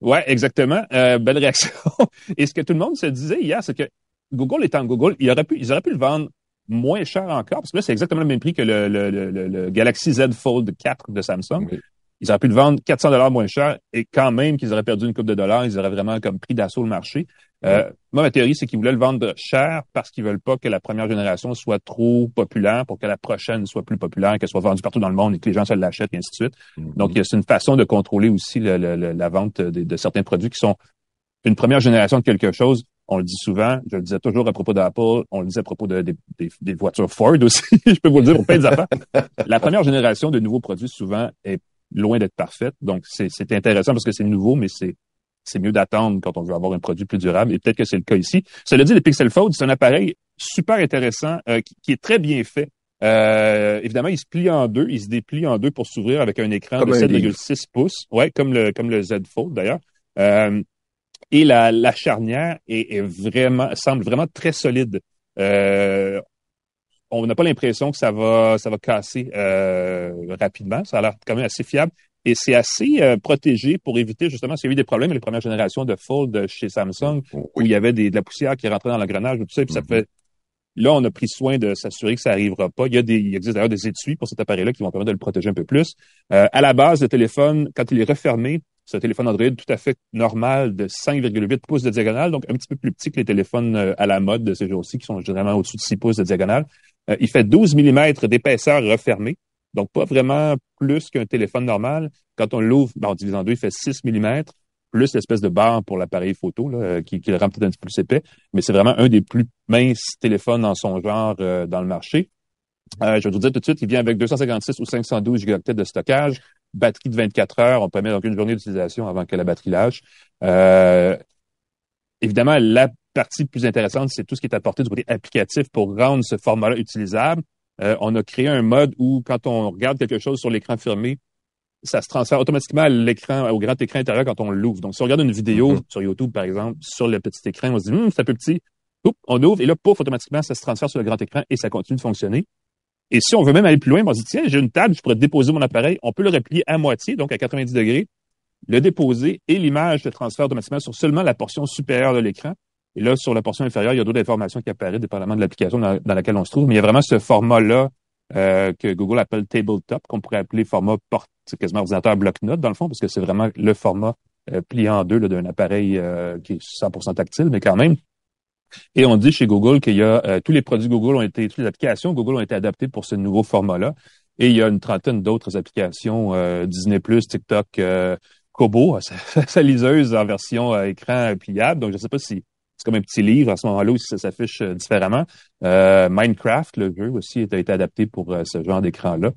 Ouais, exactement. Euh, belle réaction. et ce que tout le monde se disait hier, c'est que Google étant Google, il aurait pu, ils auraient pu le vendre moins cher encore, parce que là, c'est exactement le même prix que le, le, le, le- le Galaxy Z Fold 4 de Samsung. Oui. Ils auraient pu le vendre 400 dollars moins cher et quand même qu'ils auraient perdu une coupe de dollars, ils auraient vraiment comme pris d'assaut le marché. Euh, moi, ma théorie, c'est qu'ils voulaient le vendre cher parce qu'ils veulent pas que la première génération soit trop populaire pour que la prochaine soit plus populaire, qu'elle soit vendue partout dans le monde et que les gens se l'achètent et ainsi de suite. Mhm. Donc, c'est une façon de contrôler aussi le- le- le- la vente de, de certains produits qui sont une première génération de quelque chose. On le dit souvent, je le disais toujours à propos d'Apple, on le disait à propos de, des- des, des voitures Ford aussi, je peux vous le dire pour plein d'affaires. La première génération de nouveaux produits, souvent, est loin d'être parfaite. Donc, c'est c'est intéressant parce que c'est nouveau, mais c'est c'est mieux d'attendre quand on veut avoir un produit plus durable. Et peut-être que c'est le cas ici. Cela dit, le Pixel Fold, c'est un appareil super intéressant euh, qui, qui est très bien fait. Euh, évidemment, il se plie en deux, il se déplie en deux pour s'ouvrir avec un écran Comme de un livre. 7,6 pouces. Ouais, comme le comme le Z Fold d'ailleurs. Euh, et la, la charnière est, est vraiment semble vraiment très solide. Euh, on n'a pas l'impression que ça va ça va casser euh, rapidement. Ça a l'air quand même assez fiable. Et c'est assez euh, protégé pour éviter justement s'il y a eu des problèmes les premières générations de Fold chez Samsung où il y avait des, de la poussière qui rentrait dans l'engrenage et tout ça. Puis ça Mhm. fait là, on a pris soin de s'assurer que ça arrivera pas. Il y a des, il existe d'ailleurs des étuis pour cet appareil-là qui vont permettre de le protéger un peu plus. Euh, à la base, le téléphone, quand il est refermé, C'est un téléphone Android tout à fait normal de 5,8 pouces de diagonale, donc un petit peu plus petit que les téléphones euh, à la mode de ces jours-ci, qui sont généralement au-dessus de 6 pouces de diagonale. Euh, il fait 12 mm d'épaisseur refermée, donc pas vraiment plus qu'un téléphone normal. Quand on l'ouvre, ben, on divise en deux, il fait 6 mm, plus l'espèce de barre pour l'appareil photo, là, euh, qui, qui, le rend peut-être un petit peu plus épais. Mais c'est vraiment un des plus minces téléphones en son genre dans le marché. je vais vous dire tout de suite, il vient avec 256 ou 512 gigaoctets de stockage, batterie de 24 heures, on permet donc une journée d'utilisation avant que la batterie lâche. Euh, évidemment, la partie plus intéressante, c'est tout ce qui est apporté du côté applicatif pour rendre ce format-là utilisable. Euh, on a créé un mode où, quand on regarde quelque chose sur l'écran fermé, ça se transfère automatiquement à l'écran, au grand écran intérieur quand on l'ouvre. Donc, si on regarde une vidéo mm-hmm. sur YouTube, par exemple, sur le petit écran, on se dit, hum, c'est un peu petit. on ouvre et là, pouf, automatiquement, ça se transfère sur le grand écran et ça continue de fonctionner. Et si on veut même aller plus loin, on se dit, tiens, j'ai une table, je pourrais déposer mon appareil. On peut le replier à moitié, donc à 90 degrés, le déposer et l'image se transfère automatiquement sur seulement la portion supérieure de l'écran. Et là, sur la portion inférieure, il y a d'autres informations qui apparaissent dépendamment de l'application dans, laquelle on se trouve. Mais il y a vraiment ce format-là euh, que Google appelle tabletop, qu'on pourrait appeler format porte, quasiment ordinateur bloc-notes dans le fond, parce que c'est vraiment le format euh, plié en deux d'un appareil euh, qui est 100% tactile, mais quand même, et on dit chez Google qu'il y a euh, tous les produits Google ont été, toutes les applications Google ont été adaptées pour ce nouveau format-là. Et il y a une trentaine d'autres applications, euh, Disney+, TikTok, euh, Kobo, sa, liseuse en version écran pliable. Donc, je ne sais pas si c'est comme un petit livre à ce moment-là où ça s'affiche différemment. Minecraft, le jeu aussi, a été adapté pour ce genre d'écran-là.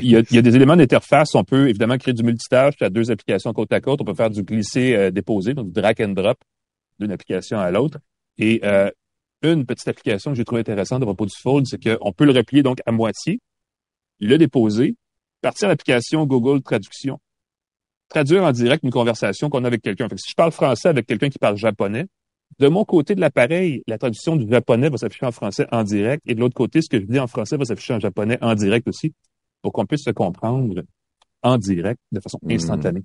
il, y a, y a, des éléments d'interface. On peut évidemment créer du multitâche. Il y a deux applications côte à côte. On peut faire du glisser-déposer, donc du drag and drop d'une application à l'autre. Et euh, une petite application que j'ai trouvé intéressante à propos du Fold, c'est qu'on peut le replier donc à moitié, le déposer, partir à l'application Google Traduction, traduire en direct une conversation qu'on a avec quelqu'un. Si je parle français avec quelqu'un qui parle japonais, de mon côté de l'appareil, la traduction du japonais va s'afficher en français en direct, et de l'autre côté, ce que je dis en français va s'afficher en japonais en direct aussi, pour qu'on puisse se comprendre en direct de façon mmh. instantanée.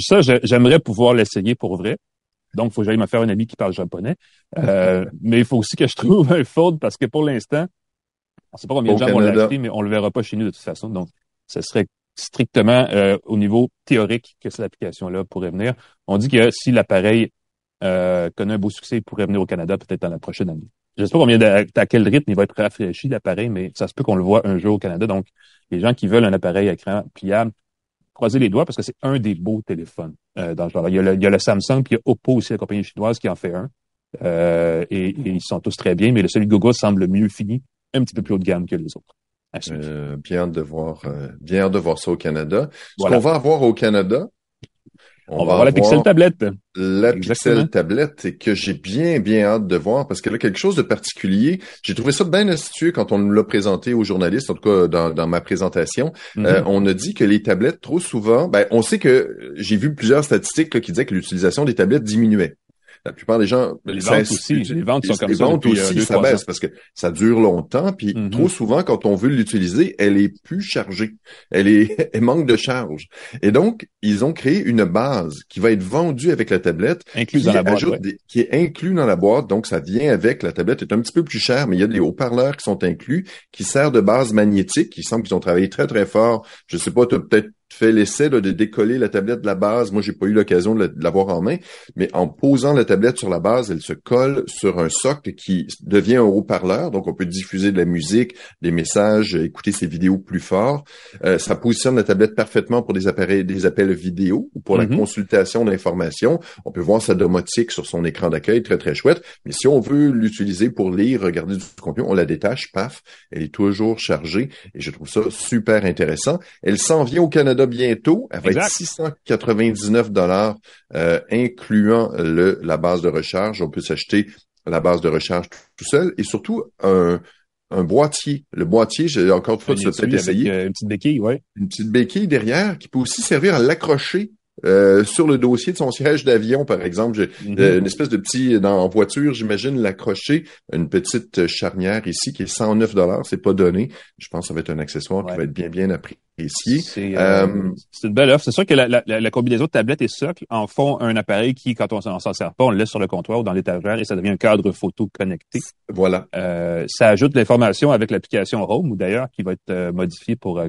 Ça, j'aimerais pouvoir l'essayer pour vrai. Donc, il faut que j'aille me faire un ami qui parle japonais. Euh, mais il faut aussi que je trouve un fold parce que pour l'instant, on ne sait pas combien de gens vont l'acheter, mais on le verra pas chez nous de toute façon. Donc, ce serait strictement euh, au niveau théorique que cette application-là pourrait venir. On dit que si l'appareil euh, connaît un beau succès, il pourrait venir au Canada peut-être dans la prochaine année. Je ne sais pas combien à quel rythme il va être rafraîchi l'appareil, mais ça se peut qu'on le voit un jour au Canada. Donc, les gens qui veulent un appareil écran pliable, croiser les doigts parce que c'est un des beaux téléphones euh, dans ce genre. Il y, a le, il y a le Samsung, puis il y a Oppo aussi, la compagnie chinoise, qui en fait un. Euh, et, ils sont tous très bien, mais le celui de Google semble mieux fini, un petit peu plus haut de gamme que les autres. Euh, bien de voir, bien de voir ça au Canada. Ce qu'on va avoir au Canada, on, va, voir la Pixel tablette. La Pixel tablette que j'ai bien, bien hâte de voir parce qu'elle a quelque chose de particulier. J'ai trouvé ça bien institué quand on l'a présenté aux journalistes, en tout cas dans, dans ma présentation. Mm-hmm. Euh, on a dit que les tablettes, trop souvent, ben, on sait que j'ai vu plusieurs statistiques qui disaient que l'utilisation des tablettes diminuait. La plupart des gens, les ventes aussi, les ventes sont comme les ventes aussi, euh, ça baisse parce que ça dure longtemps. Puis mm-hmm. trop souvent, quand on veut l'utiliser, elle est plus chargée. Elle est, elle manque de charge. Et donc, ils ont créé une base qui va être vendue avec la tablette, qui, dans la boîte, qui est inclus dans la boîte. Donc, ça vient avec la tablette. est un petit peu plus cher, mais il y a des haut-parleurs qui sont inclus, qui servent de base magnétique. Il semble qu'ils ont travaillé très très fort. Je sais pas, tu peut-être fait l'essai de décoller la tablette de la base. Moi, j'ai pas eu l'occasion de l'avoir en main, mais en posant la tablette sur la base, elle se colle sur un socle qui devient un haut-parleur. Donc, on peut diffuser de la musique, des messages, écouter ses vidéos plus fort. Euh, ça positionne la tablette parfaitement pour des appareils, des appels vidéo ou pour la mm-hmm. consultation d'informations. On peut voir sa domotique sur son écran d'accueil, très très chouette. Mais si on veut l'utiliser pour lire, regarder du contenu, on la détache, paf, elle est toujours chargée et je trouve ça super intéressant. Elle s'en vient au Canada bientôt. Elle va être 699 dollars, euh, incluant le, la base de recharge. On peut s'acheter la base de recharge tout seul et surtout un, un boîtier. Le boîtier, j'ai encore une fois, peut-être essayer. Euh, une petite béquille, ouais. Une petite béquille derrière qui peut aussi servir à l'accrocher euh, sur le dossier de son siège d'avion, par exemple, j'ai euh, une espèce de petit dans en voiture, j'imagine l'accrocher, une petite charnière ici qui est 109 dollars, c'est pas donné. Je pense que ça va être un accessoire qui va être bien bien apprécié. C'est euh, une belle offre. C'est sûr que la, la, la, combinaison de tablette et socle en font un appareil qui, quand on s'en sert pas, on le laisse sur le comptoir ou dans l'étagère et ça devient un cadre photo connecté. Voilà. ça ajoute l'information avec l'application Home ou d'ailleurs qui va être modifiée pour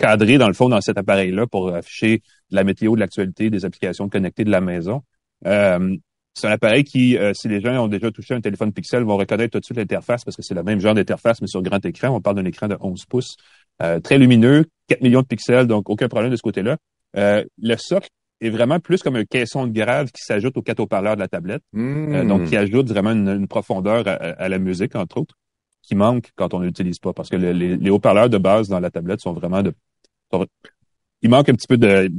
cadré dans le fond dans cet appareil-là pour afficher de la météo, de l'actualité, des applications connectées de la maison. Euh, c'est un appareil qui, euh, si les gens ont déjà touché un téléphone Pixel, vont reconnaître tout de suite l'interface parce que c'est le même genre d'interface, mais sur grand écran. On parle d'un écran de 11 pouces, euh, très lumineux, 4 millions de pixels, donc aucun problème de ce côté-là. le socle est vraiment plus comme un caisson de grave qui s'ajoute au quatre haut-parleurs de la tablette, Hmm. donc qui ajoute vraiment une, profondeur à, à, la musique, entre autres, qui manque quand on ne l'utilise pas, parce que le, les, les haut-parleurs de base dans la tablette sont vraiment de... Il manque un petit peu de,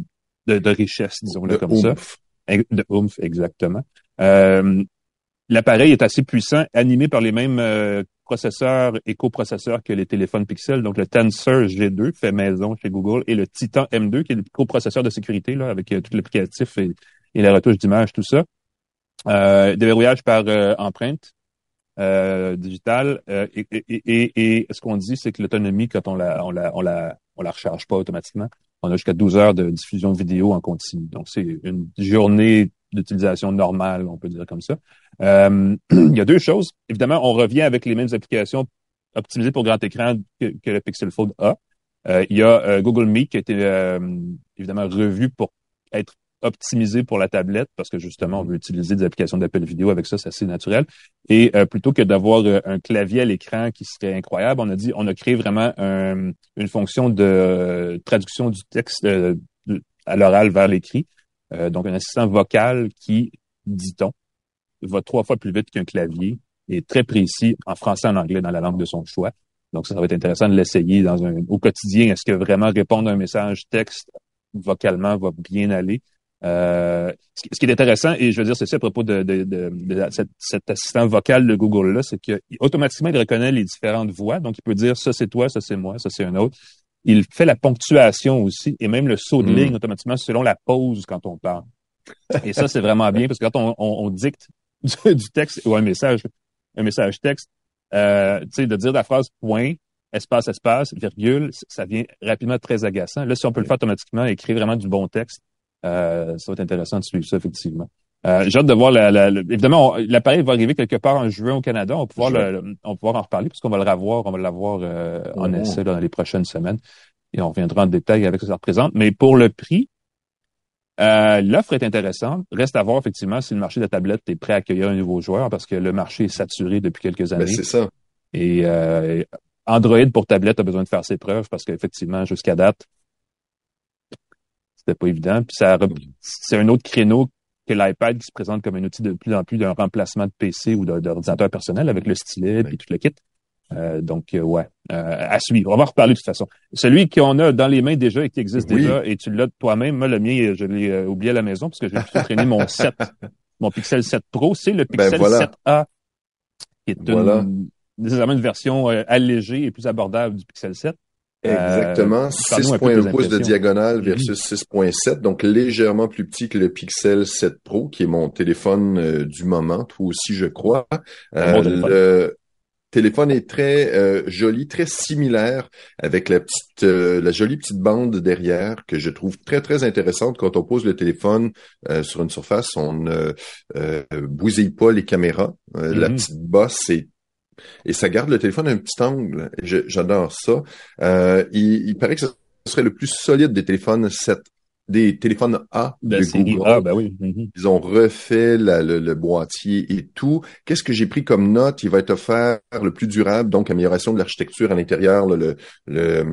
de, de richesse, disons-le comme oomph. ça. De oomph, exactement. Euh, L'appareil est assez puissant, animé par les mêmes euh, processeurs et coprocesseurs que les téléphones Pixel. Donc, le Tensor G2 fait maison chez Google et le Titan M2, qui est le coprocesseur de sécurité, là, avec euh, tout l'applicatif et, et, la retouche d'image, tout ça. Euh, déverrouillage par euh, empreinte euh, digitale. et, et, et, et, ce qu'on dit, c'est que l'autonomie, quand on la, on la, on la, on la recharge pas automatiquement, on a jusqu'à 12 heures de diffusion vidéo en continu. Donc, c'est une journée d'utilisation normale, on peut dire comme ça. Euh, il y a deux choses. Évidemment, on revient avec les mêmes applications optimisées pour grand écran que, que le Pixel Fold a. Euh, il y a euh, Google Meet qui a été euh, évidemment revu pour être optimisé pour la tablette parce que justement, on veut utiliser des applications d'appel vidéo avec ça, c'est assez naturel. Et euh, plutôt que d'avoir un clavier à l'écran qui serait incroyable, on a dit, on a créé vraiment un, une fonction de traduction du texte euh, à l'oral vers l'écrit. Euh, donc, un assistant vocal qui, dit-on, va trois fois plus vite qu'un clavier et très précis en français en anglais dans la langue de son choix. Donc, ça, ça va être intéressant de l'essayer dans un au quotidien. Est-ce que vraiment répondre à un message texte vocalement va bien aller? Euh, ce qui est intéressant, et je veux dire ceci à propos de, de, de, de cet, cet, assistant vocal de Google-là, c'est qu'automatiquement, il reconnaît les différentes voix. Donc, il peut dire ça c'est toi, ça c'est moi, ça c'est un autre. Il fait la ponctuation aussi et même le saut de Mm. ligne automatiquement selon la pause quand on parle. Et ça, c'est vraiment bien parce que quand on, on, on dicte du, du, texte ou un message, un message texte, euh, tu sais, de dire la phrase point, espace, espace, virgule, ça vient rapidement très agaçant. Là, si on peut le faire automatiquement, écrire vraiment du bon texte, euh, ça va être intéressant de suivre ça, effectivement. Euh, J'ai hâte de voir, la, la, la évidemment, l'appareil va arriver quelque part en juin au Canada. On va pouvoir, le, on va pouvoir en reparler puisqu'on va le revoir, on va l'avoir euh, en essai là, dans les prochaines semaines. Et on reviendra en détail avec ce que ça représente. Mais pour le prix, euh, l'offre est intéressante. Reste à voir effectivement si le marché de la tablette est prêt à accueillir un nouveau joueur parce que le marché est saturé depuis quelques années. Ben, c'est ça. Et euh, Android pour tablette a besoin de faire ses preuves parce qu'effectivement, jusqu'à date, c'était pas évident. Puis ça, c'est un autre créneau que l'iPad qui se présente comme un outil de plus en plus d'un remplacement de PC ou d'ordinateur personnel avec le stylet et tout le kit. Euh, donc, euh, ouais, euh, à suivre. On va en reparler de toute façon. Celui qu'on a dans les mains déjà et qui existe Oui. déjà, et tu l'as toi-même, moi, le mien, je l'ai euh, oublié à la maison parce que j'ai traîné mon 7, mon Pixel 7 Pro. C'est le Ben, Pixel voilà. 7A, qui est Voilà. une, nécessairement une version euh, allégée et plus abordable du Pixel 7. Exactement. Euh, parle-nous un peu de 6.1 tes pouces de diagonale versus 6.7, donc légèrement plus petit que le Pixel 7 Pro, qui est mon téléphone euh, du moment, toi aussi je crois. Bon téléphone. le téléphone est très euh, joli, très similaire avec la petite, euh, la jolie petite bande derrière que je trouve très très intéressante quand on pose le téléphone euh, sur une surface, on ne euh, bousille pas les caméras. Euh, La Mhm. petite bosse est et ça garde le téléphone à un petit angle. J'adore ça. Euh, il, il paraît que ce serait le plus solide des téléphones 7, des téléphones A De série Google. A, ben oui. mhm. Ils ont refait la- le, le boîtier et tout. Qu'est-ce que j'ai pris comme note? Il va être offert le plus durable, donc amélioration de l'architecture à l'intérieur, le, le, le,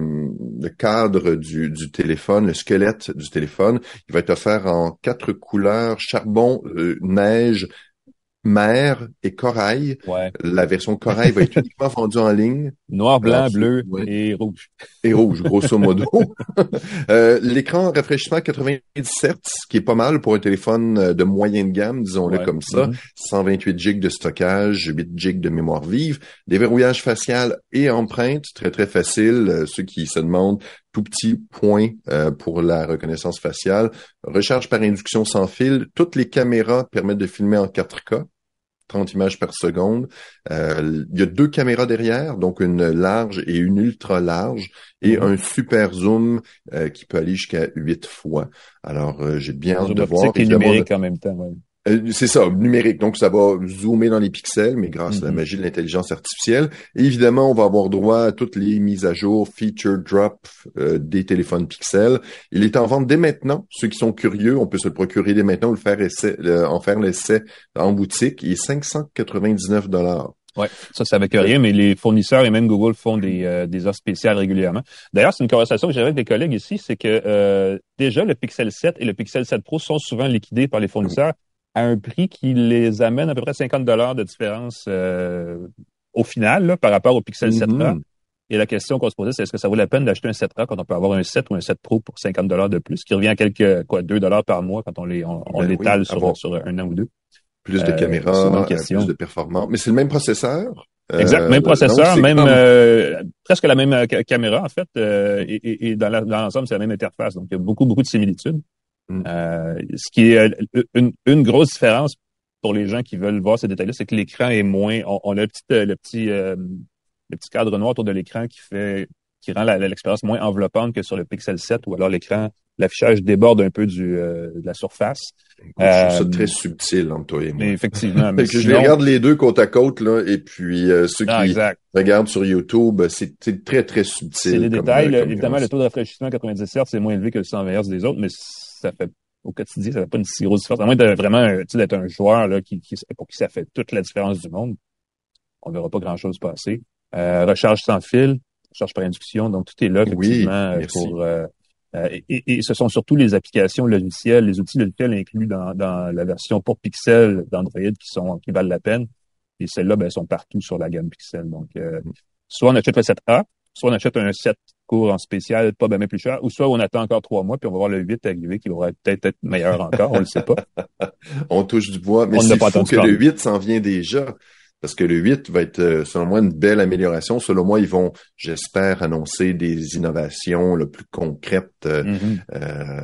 le cadre du, du téléphone, le squelette du téléphone. Il va être offert en quatre couleurs, charbon, euh, neige, mer et corail. Ouais. La version corail va être uniquement vendue en ligne Noir, blanc, Alors, bleu ouais. et rouge. et rouge, grosso modo. Euh, L'écran rafraîchissement 90 Hz, ce qui est pas mal pour un téléphone euh, de moyenne gamme, disons-le Ouais. comme ça. Mhm. 128 GB de stockage, 8 GB de mémoire vive, déverrouillage facial et empreinte, très très facile. Euh, ceux qui se demandent, tout petit point euh, pour la reconnaissance faciale. Recharge par induction sans fil. Toutes les caméras permettent de filmer en 4K. 30 images par seconde. Euh, il y a deux caméras derrière, donc une large et une ultra large, et Mhm. un super zoom euh, qui peut aller jusqu'à 8 fois. Alors, euh, j'ai bien hâte de voir. et numérique en même temps. Ouais. Euh, c'est ça, numérique. Donc, ça va zoomer dans les pixels, mais grâce à la Mhm. magie de l'intelligence artificielle. Et évidemment, on va avoir droit à toutes les mises à jour, feature drop euh, des téléphones pixels. Il est en vente dès maintenant. Ceux qui sont curieux, on peut se le procurer dès maintenant ou le faire essai, le- en faire l'essai en boutique. Il est 599 dollars. Ouais, ça, c'est avec rien, mais les fournisseurs et même Google font des, euh, des offres spéciales régulièrement. D'ailleurs, c'est une conversation que j'avais avec des collègues ici, c'est que euh, déjà le Pixel 7 et le Pixel 7 Pro sont souvent liquidés par les fournisseurs à un prix qui les amène à peu près 50 dollars de différence euh, au final là, par rapport au Pixel 7A. Mhm. Et la question qu'on se posait, c'est est-ce que ça vaut la peine d'acheter un 7A quand on peut avoir un 7 ou un 7 Pro pour 50 dollars de plus, qui revient à quelques quoi 2 dollars par mois quand on les on, on Ben oui, l'étale sur, sur un an ou deux. Plus de Euh, caméras, euh, plus de performance. Mais c'est le même processeur. Exact, Euh, même donc, processeur, même comme- euh, presque la même euh, ca- caméra en fait, euh, et, et- et dans l'ensemble c'est la même interface, donc il y a beaucoup beaucoup de similitudes. Mm. Euh, ce qui est euh, une, une grosse différence pour les gens qui veulent voir ces détails-là, c'est que l'écran est moins, on, on a le petit euh, le petit euh, le petit cadre noir autour de l'écran qui fait qui rend l'expérience moins enveloppante que sur le Pixel 7 ou alors l'écran l'affichage déborde un peu du euh, de la surface. Je trouve ça très subtil entre toi et moi. Mais effectivement, mais que je sinon- les regarde les deux côte à côte, là, et puis euh, ceux Ah, qui exact. regardent sur YouTube, c'est très, très subtil. C'est les détails. là. comme Évidemment, le taux de rafraîchissement à 90 Hz, c'est moins élevé que le 120 Hz des autres, mais ça fait au quotidien, ça fait pas une si grosse différence. À moins d'être vraiment un- tu sais, d'être un joueur là, qui, qui, pour qui ça fait toute la différence du monde. On verra pas grand-chose passer. Euh, recharge sans fil, recharge par induction, donc tout est là, Oui, effectivement, euh, pour euh, euh, et, et- et ce sont surtout les applications logicielles, les outils logiciels inclus dans, dans la version pour Pixel d'Android qui sont qui valent la peine. Et celles-là, ben, sont partout sur la gamme Pixel. Donc, euh, soit on achète le 7A, soit on achète un 7 court en spécial, pas bien plus cher, ou soit on attend encore trois mois, puis on va voir le 8 arriver, qui va peut-être être meilleur encore, on le sait pas. On touche du bois, mais c'est pas fou que parler. le 8 s'en vient déjà. Parce que le 8 va être, euh, selon moi, une belle amélioration. Selon moi, ils vont, j'espère, annoncer des innovations le plus concrètes euh, Mhm. euh,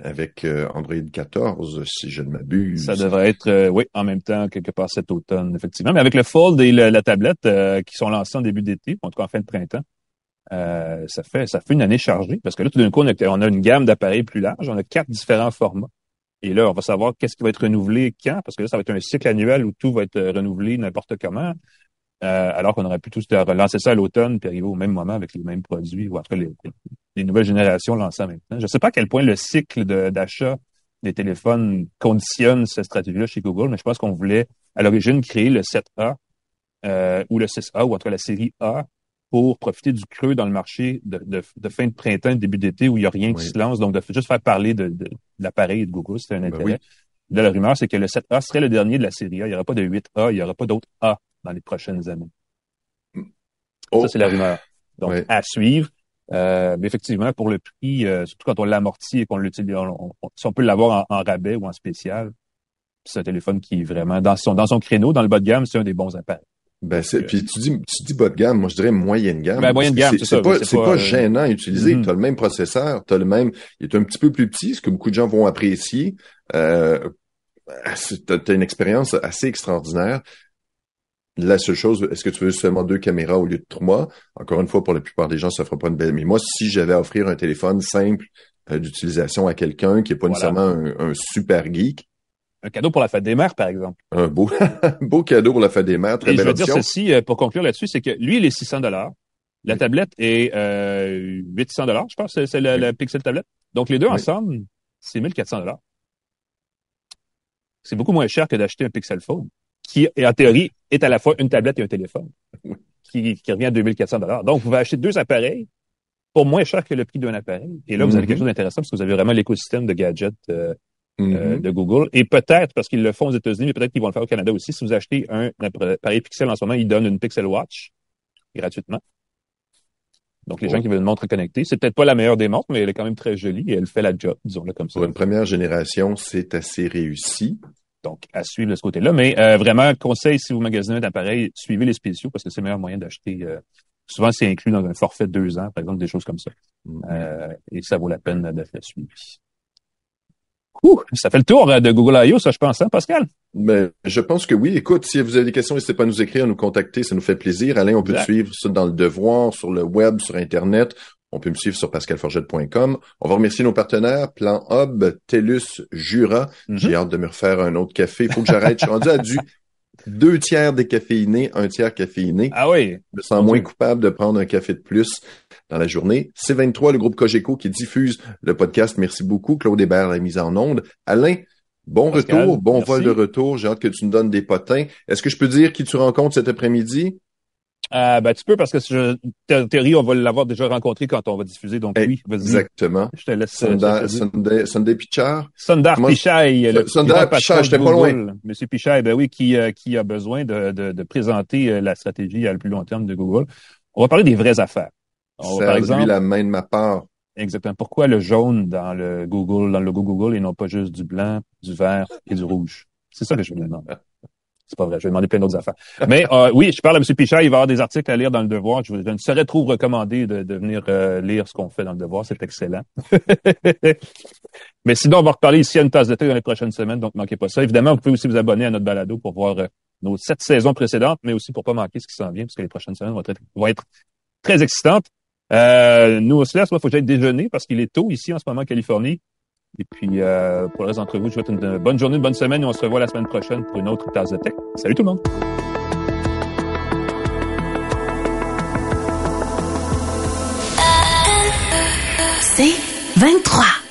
avec euh, Android 14, si je ne m'abuse. Ça devrait être, euh, oui, en même temps, quelque part cet automne, effectivement. Mais avec le Fold et le- la tablette euh, qui sont lancés en début d'été, en tout cas en fin de printemps, euh, ça fait ça fait une année chargée. Parce que là, tout d'un coup, on a, une gamme d'appareils plus large, on a quatre différents formats. Et là, on va savoir qu'est-ce qui va être renouvelé quand, parce que là, ça va être un cycle annuel où tout va être renouvelé n'importe comment. Euh, alors qu'on aurait pu tous relancer ça à l'automne puis arriver au même moment avec les mêmes produits, ou cas les, les nouvelles générations lancées temps. Je ne sais pas à quel point le cycle d'achat des téléphones conditionne cette stratégie-là chez Google, mais je pense qu'on voulait à l'origine créer le 7A euh, ou le 6A, ou en tout cas la série A, pour profiter du creux dans le marché de, de- de fin de printemps, début d'été, où il n'y a rien qui se lance, donc de juste faire parler de, l'appareil et de Google, c'était un Ben intérêt. oui. Là, la rumeur, c'est que le 7A serait le dernier de la série A. Il n'y aura pas de 8A, il n'y aura pas d'autres A dans les prochaines années. Oh. Ça, c'est la rumeur. Donc, à suivre. Euh, mais effectivement, pour le prix, euh, surtout quand on l'amortit et qu'on l'utilise, on, on- si on peut l'avoir en, en rabais ou en spécial, c'est un téléphone qui est vraiment dans son dans son créneau, dans le bas de gamme, c'est un des bons appareils. Ben, c'est, puis tu dis, tu dis bas de gamme, moi je dirais moyenne gamme. Ben, moyenne gamme, c'est, c'est ça, pas, c'est pas, pas, euh, gênant à utiliser. Mhm. Tu as le même processeur, tu as le même, il est un petit peu plus petit, ce que beaucoup de gens vont apprécier. Euh, c'est- t'as, t'as une expérience assez extraordinaire. La seule chose, est-ce que tu veux seulement deux caméras au lieu de trois? Encore une fois, pour la plupart des gens, ça fera pas une belle. Mais moi, si j'avais à offrir un téléphone simple euh, d'utilisation à quelqu'un qui est pas Voilà. nécessairement un, un super geek, Un cadeau pour la fête des mères, par exemple. un beau, beau cadeau pour la fête des mères, très Et je veux dire ceci, euh, pour conclure là-dessus, c'est que lui, il est 600 dollars. La tablette est euh, 800 dollars, je pense, c'est, la, Oui. la Pixel tablette. Donc, les deux Oui. ensemble, c'est 1400 dollars. C'est beaucoup moins cher que d'acheter un Pixel Fold, qui, en théorie, est à la fois une tablette et un téléphone, Oui. qui, qui revient à 2400 dollars. Donc, vous pouvez acheter deux appareils pour moins cher que le prix d'un appareil. Et là, vous avez Mhm. quelque chose d'intéressant parce que vous avez vraiment l'écosystème de gadgets euh, Euh, de Google. Et peut-être, parce qu'ils le font aux États-Unis, mais peut-être qu'ils vont le faire au Canada aussi, si vous achetez un appareil Pixel en ce moment, ils donnent une Pixel Watch gratuitement. Donc, les Oh. gens qui veulent une montre connectée, c'est peut-être pas la meilleure des montres, mais elle est quand même très jolie et elle fait la job, disons-le comme ça. Pour une première génération, c'est assez réussi. Donc, à suivre de ce côté-là. Mais euh, vraiment, conseil, si vous magasinez un appareil, suivez les spéciaux parce que c'est le meilleur moyen d'acheter. euh, souvent, c'est inclus dans un forfait de deux ans, par exemple, des choses comme ça. Mhm. Euh, et ça vaut la peine d'être suivi. Ouh, ça fait le tour euh, de Google I.O., ça, je pense, hein, Pascal? Mais je pense que oui. Écoute, si vous avez des questions, n'hésitez pas à nous écrire, à nous contacter, ça nous fait plaisir. Alain, on peut te Exact. suivre ça dans le devoir, sur le web, sur Internet. On peut me suivre sur pascalforget.com. On va remercier nos partenaires, Plan Hub, TELUS, Jura. Mhm. J'ai hâte de me refaire un autre café. Il faut que j'arrête. Je suis rendu à du deux tiers décaféiné, un tiers caféiné. Ah oui. Je me sens moins coupable de prendre un café de plus dans la journée. C23, le groupe Cogeco qui diffuse le podcast. Merci beaucoup. Claude Hébert, la mise en onde. Alain, bon Pascal, retour, bon merci. vol de retour. J'ai hâte que tu nous donnes des potins. Est-ce que je peux dire qui tu rencontres cet après-midi? Euh, ben, tu peux parce que je, Thierry, on va l'avoir déjà rencontré quand on va diffuser. Donc oui, vas-y. Exactement. Je te laisse. euh, Sundar. Sunday, Sunday Pichard. Sundar Comment- Pichai, le Sundar Pichai, j'étais pas Google. Monsieur Pichai, ben oui, qui, euh, qui a besoin de, de, de présenter euh, la stratégie à le plus long terme de Google. On va parler des vraies affaires. On va, par exemple, la main de ma part. exactement. Pourquoi le jaune dans le Google, dans le logo Google et non pas juste du blanc, du vert et du rouge? C'est ça que je me demande. C'est pas vrai, je vais demander plein d'autres affaires. Mais euh, oui, je parle à M. Pichard, il va y avoir des articles à lire dans le Devoir. Je, je ne serais trop recommandé de, de venir euh, lire ce qu'on fait dans le Devoir, c'est excellent. Mais sinon, on va reparler ici à une tasse de thé dans les prochaines semaines, donc manquez pas ça. Évidemment, vous pouvez aussi vous abonner à notre balado pour voir euh, nos sept saisons précédentes, mais aussi pour pas manquer ce qui s'en vient, parce que les prochaines semaines vont être, vont être très excitantes. Euh, nous, laisse, moi, il faut que j'aille déjeuner parce qu'il est tôt ici en ce moment en Californie. Et puis, euh, pour le reste d'entre vous, je vous souhaite une bonne journée, une bonne semaine et on se revoit la semaine prochaine pour une autre tasse de tech. Salut tout le monde! C'est 23.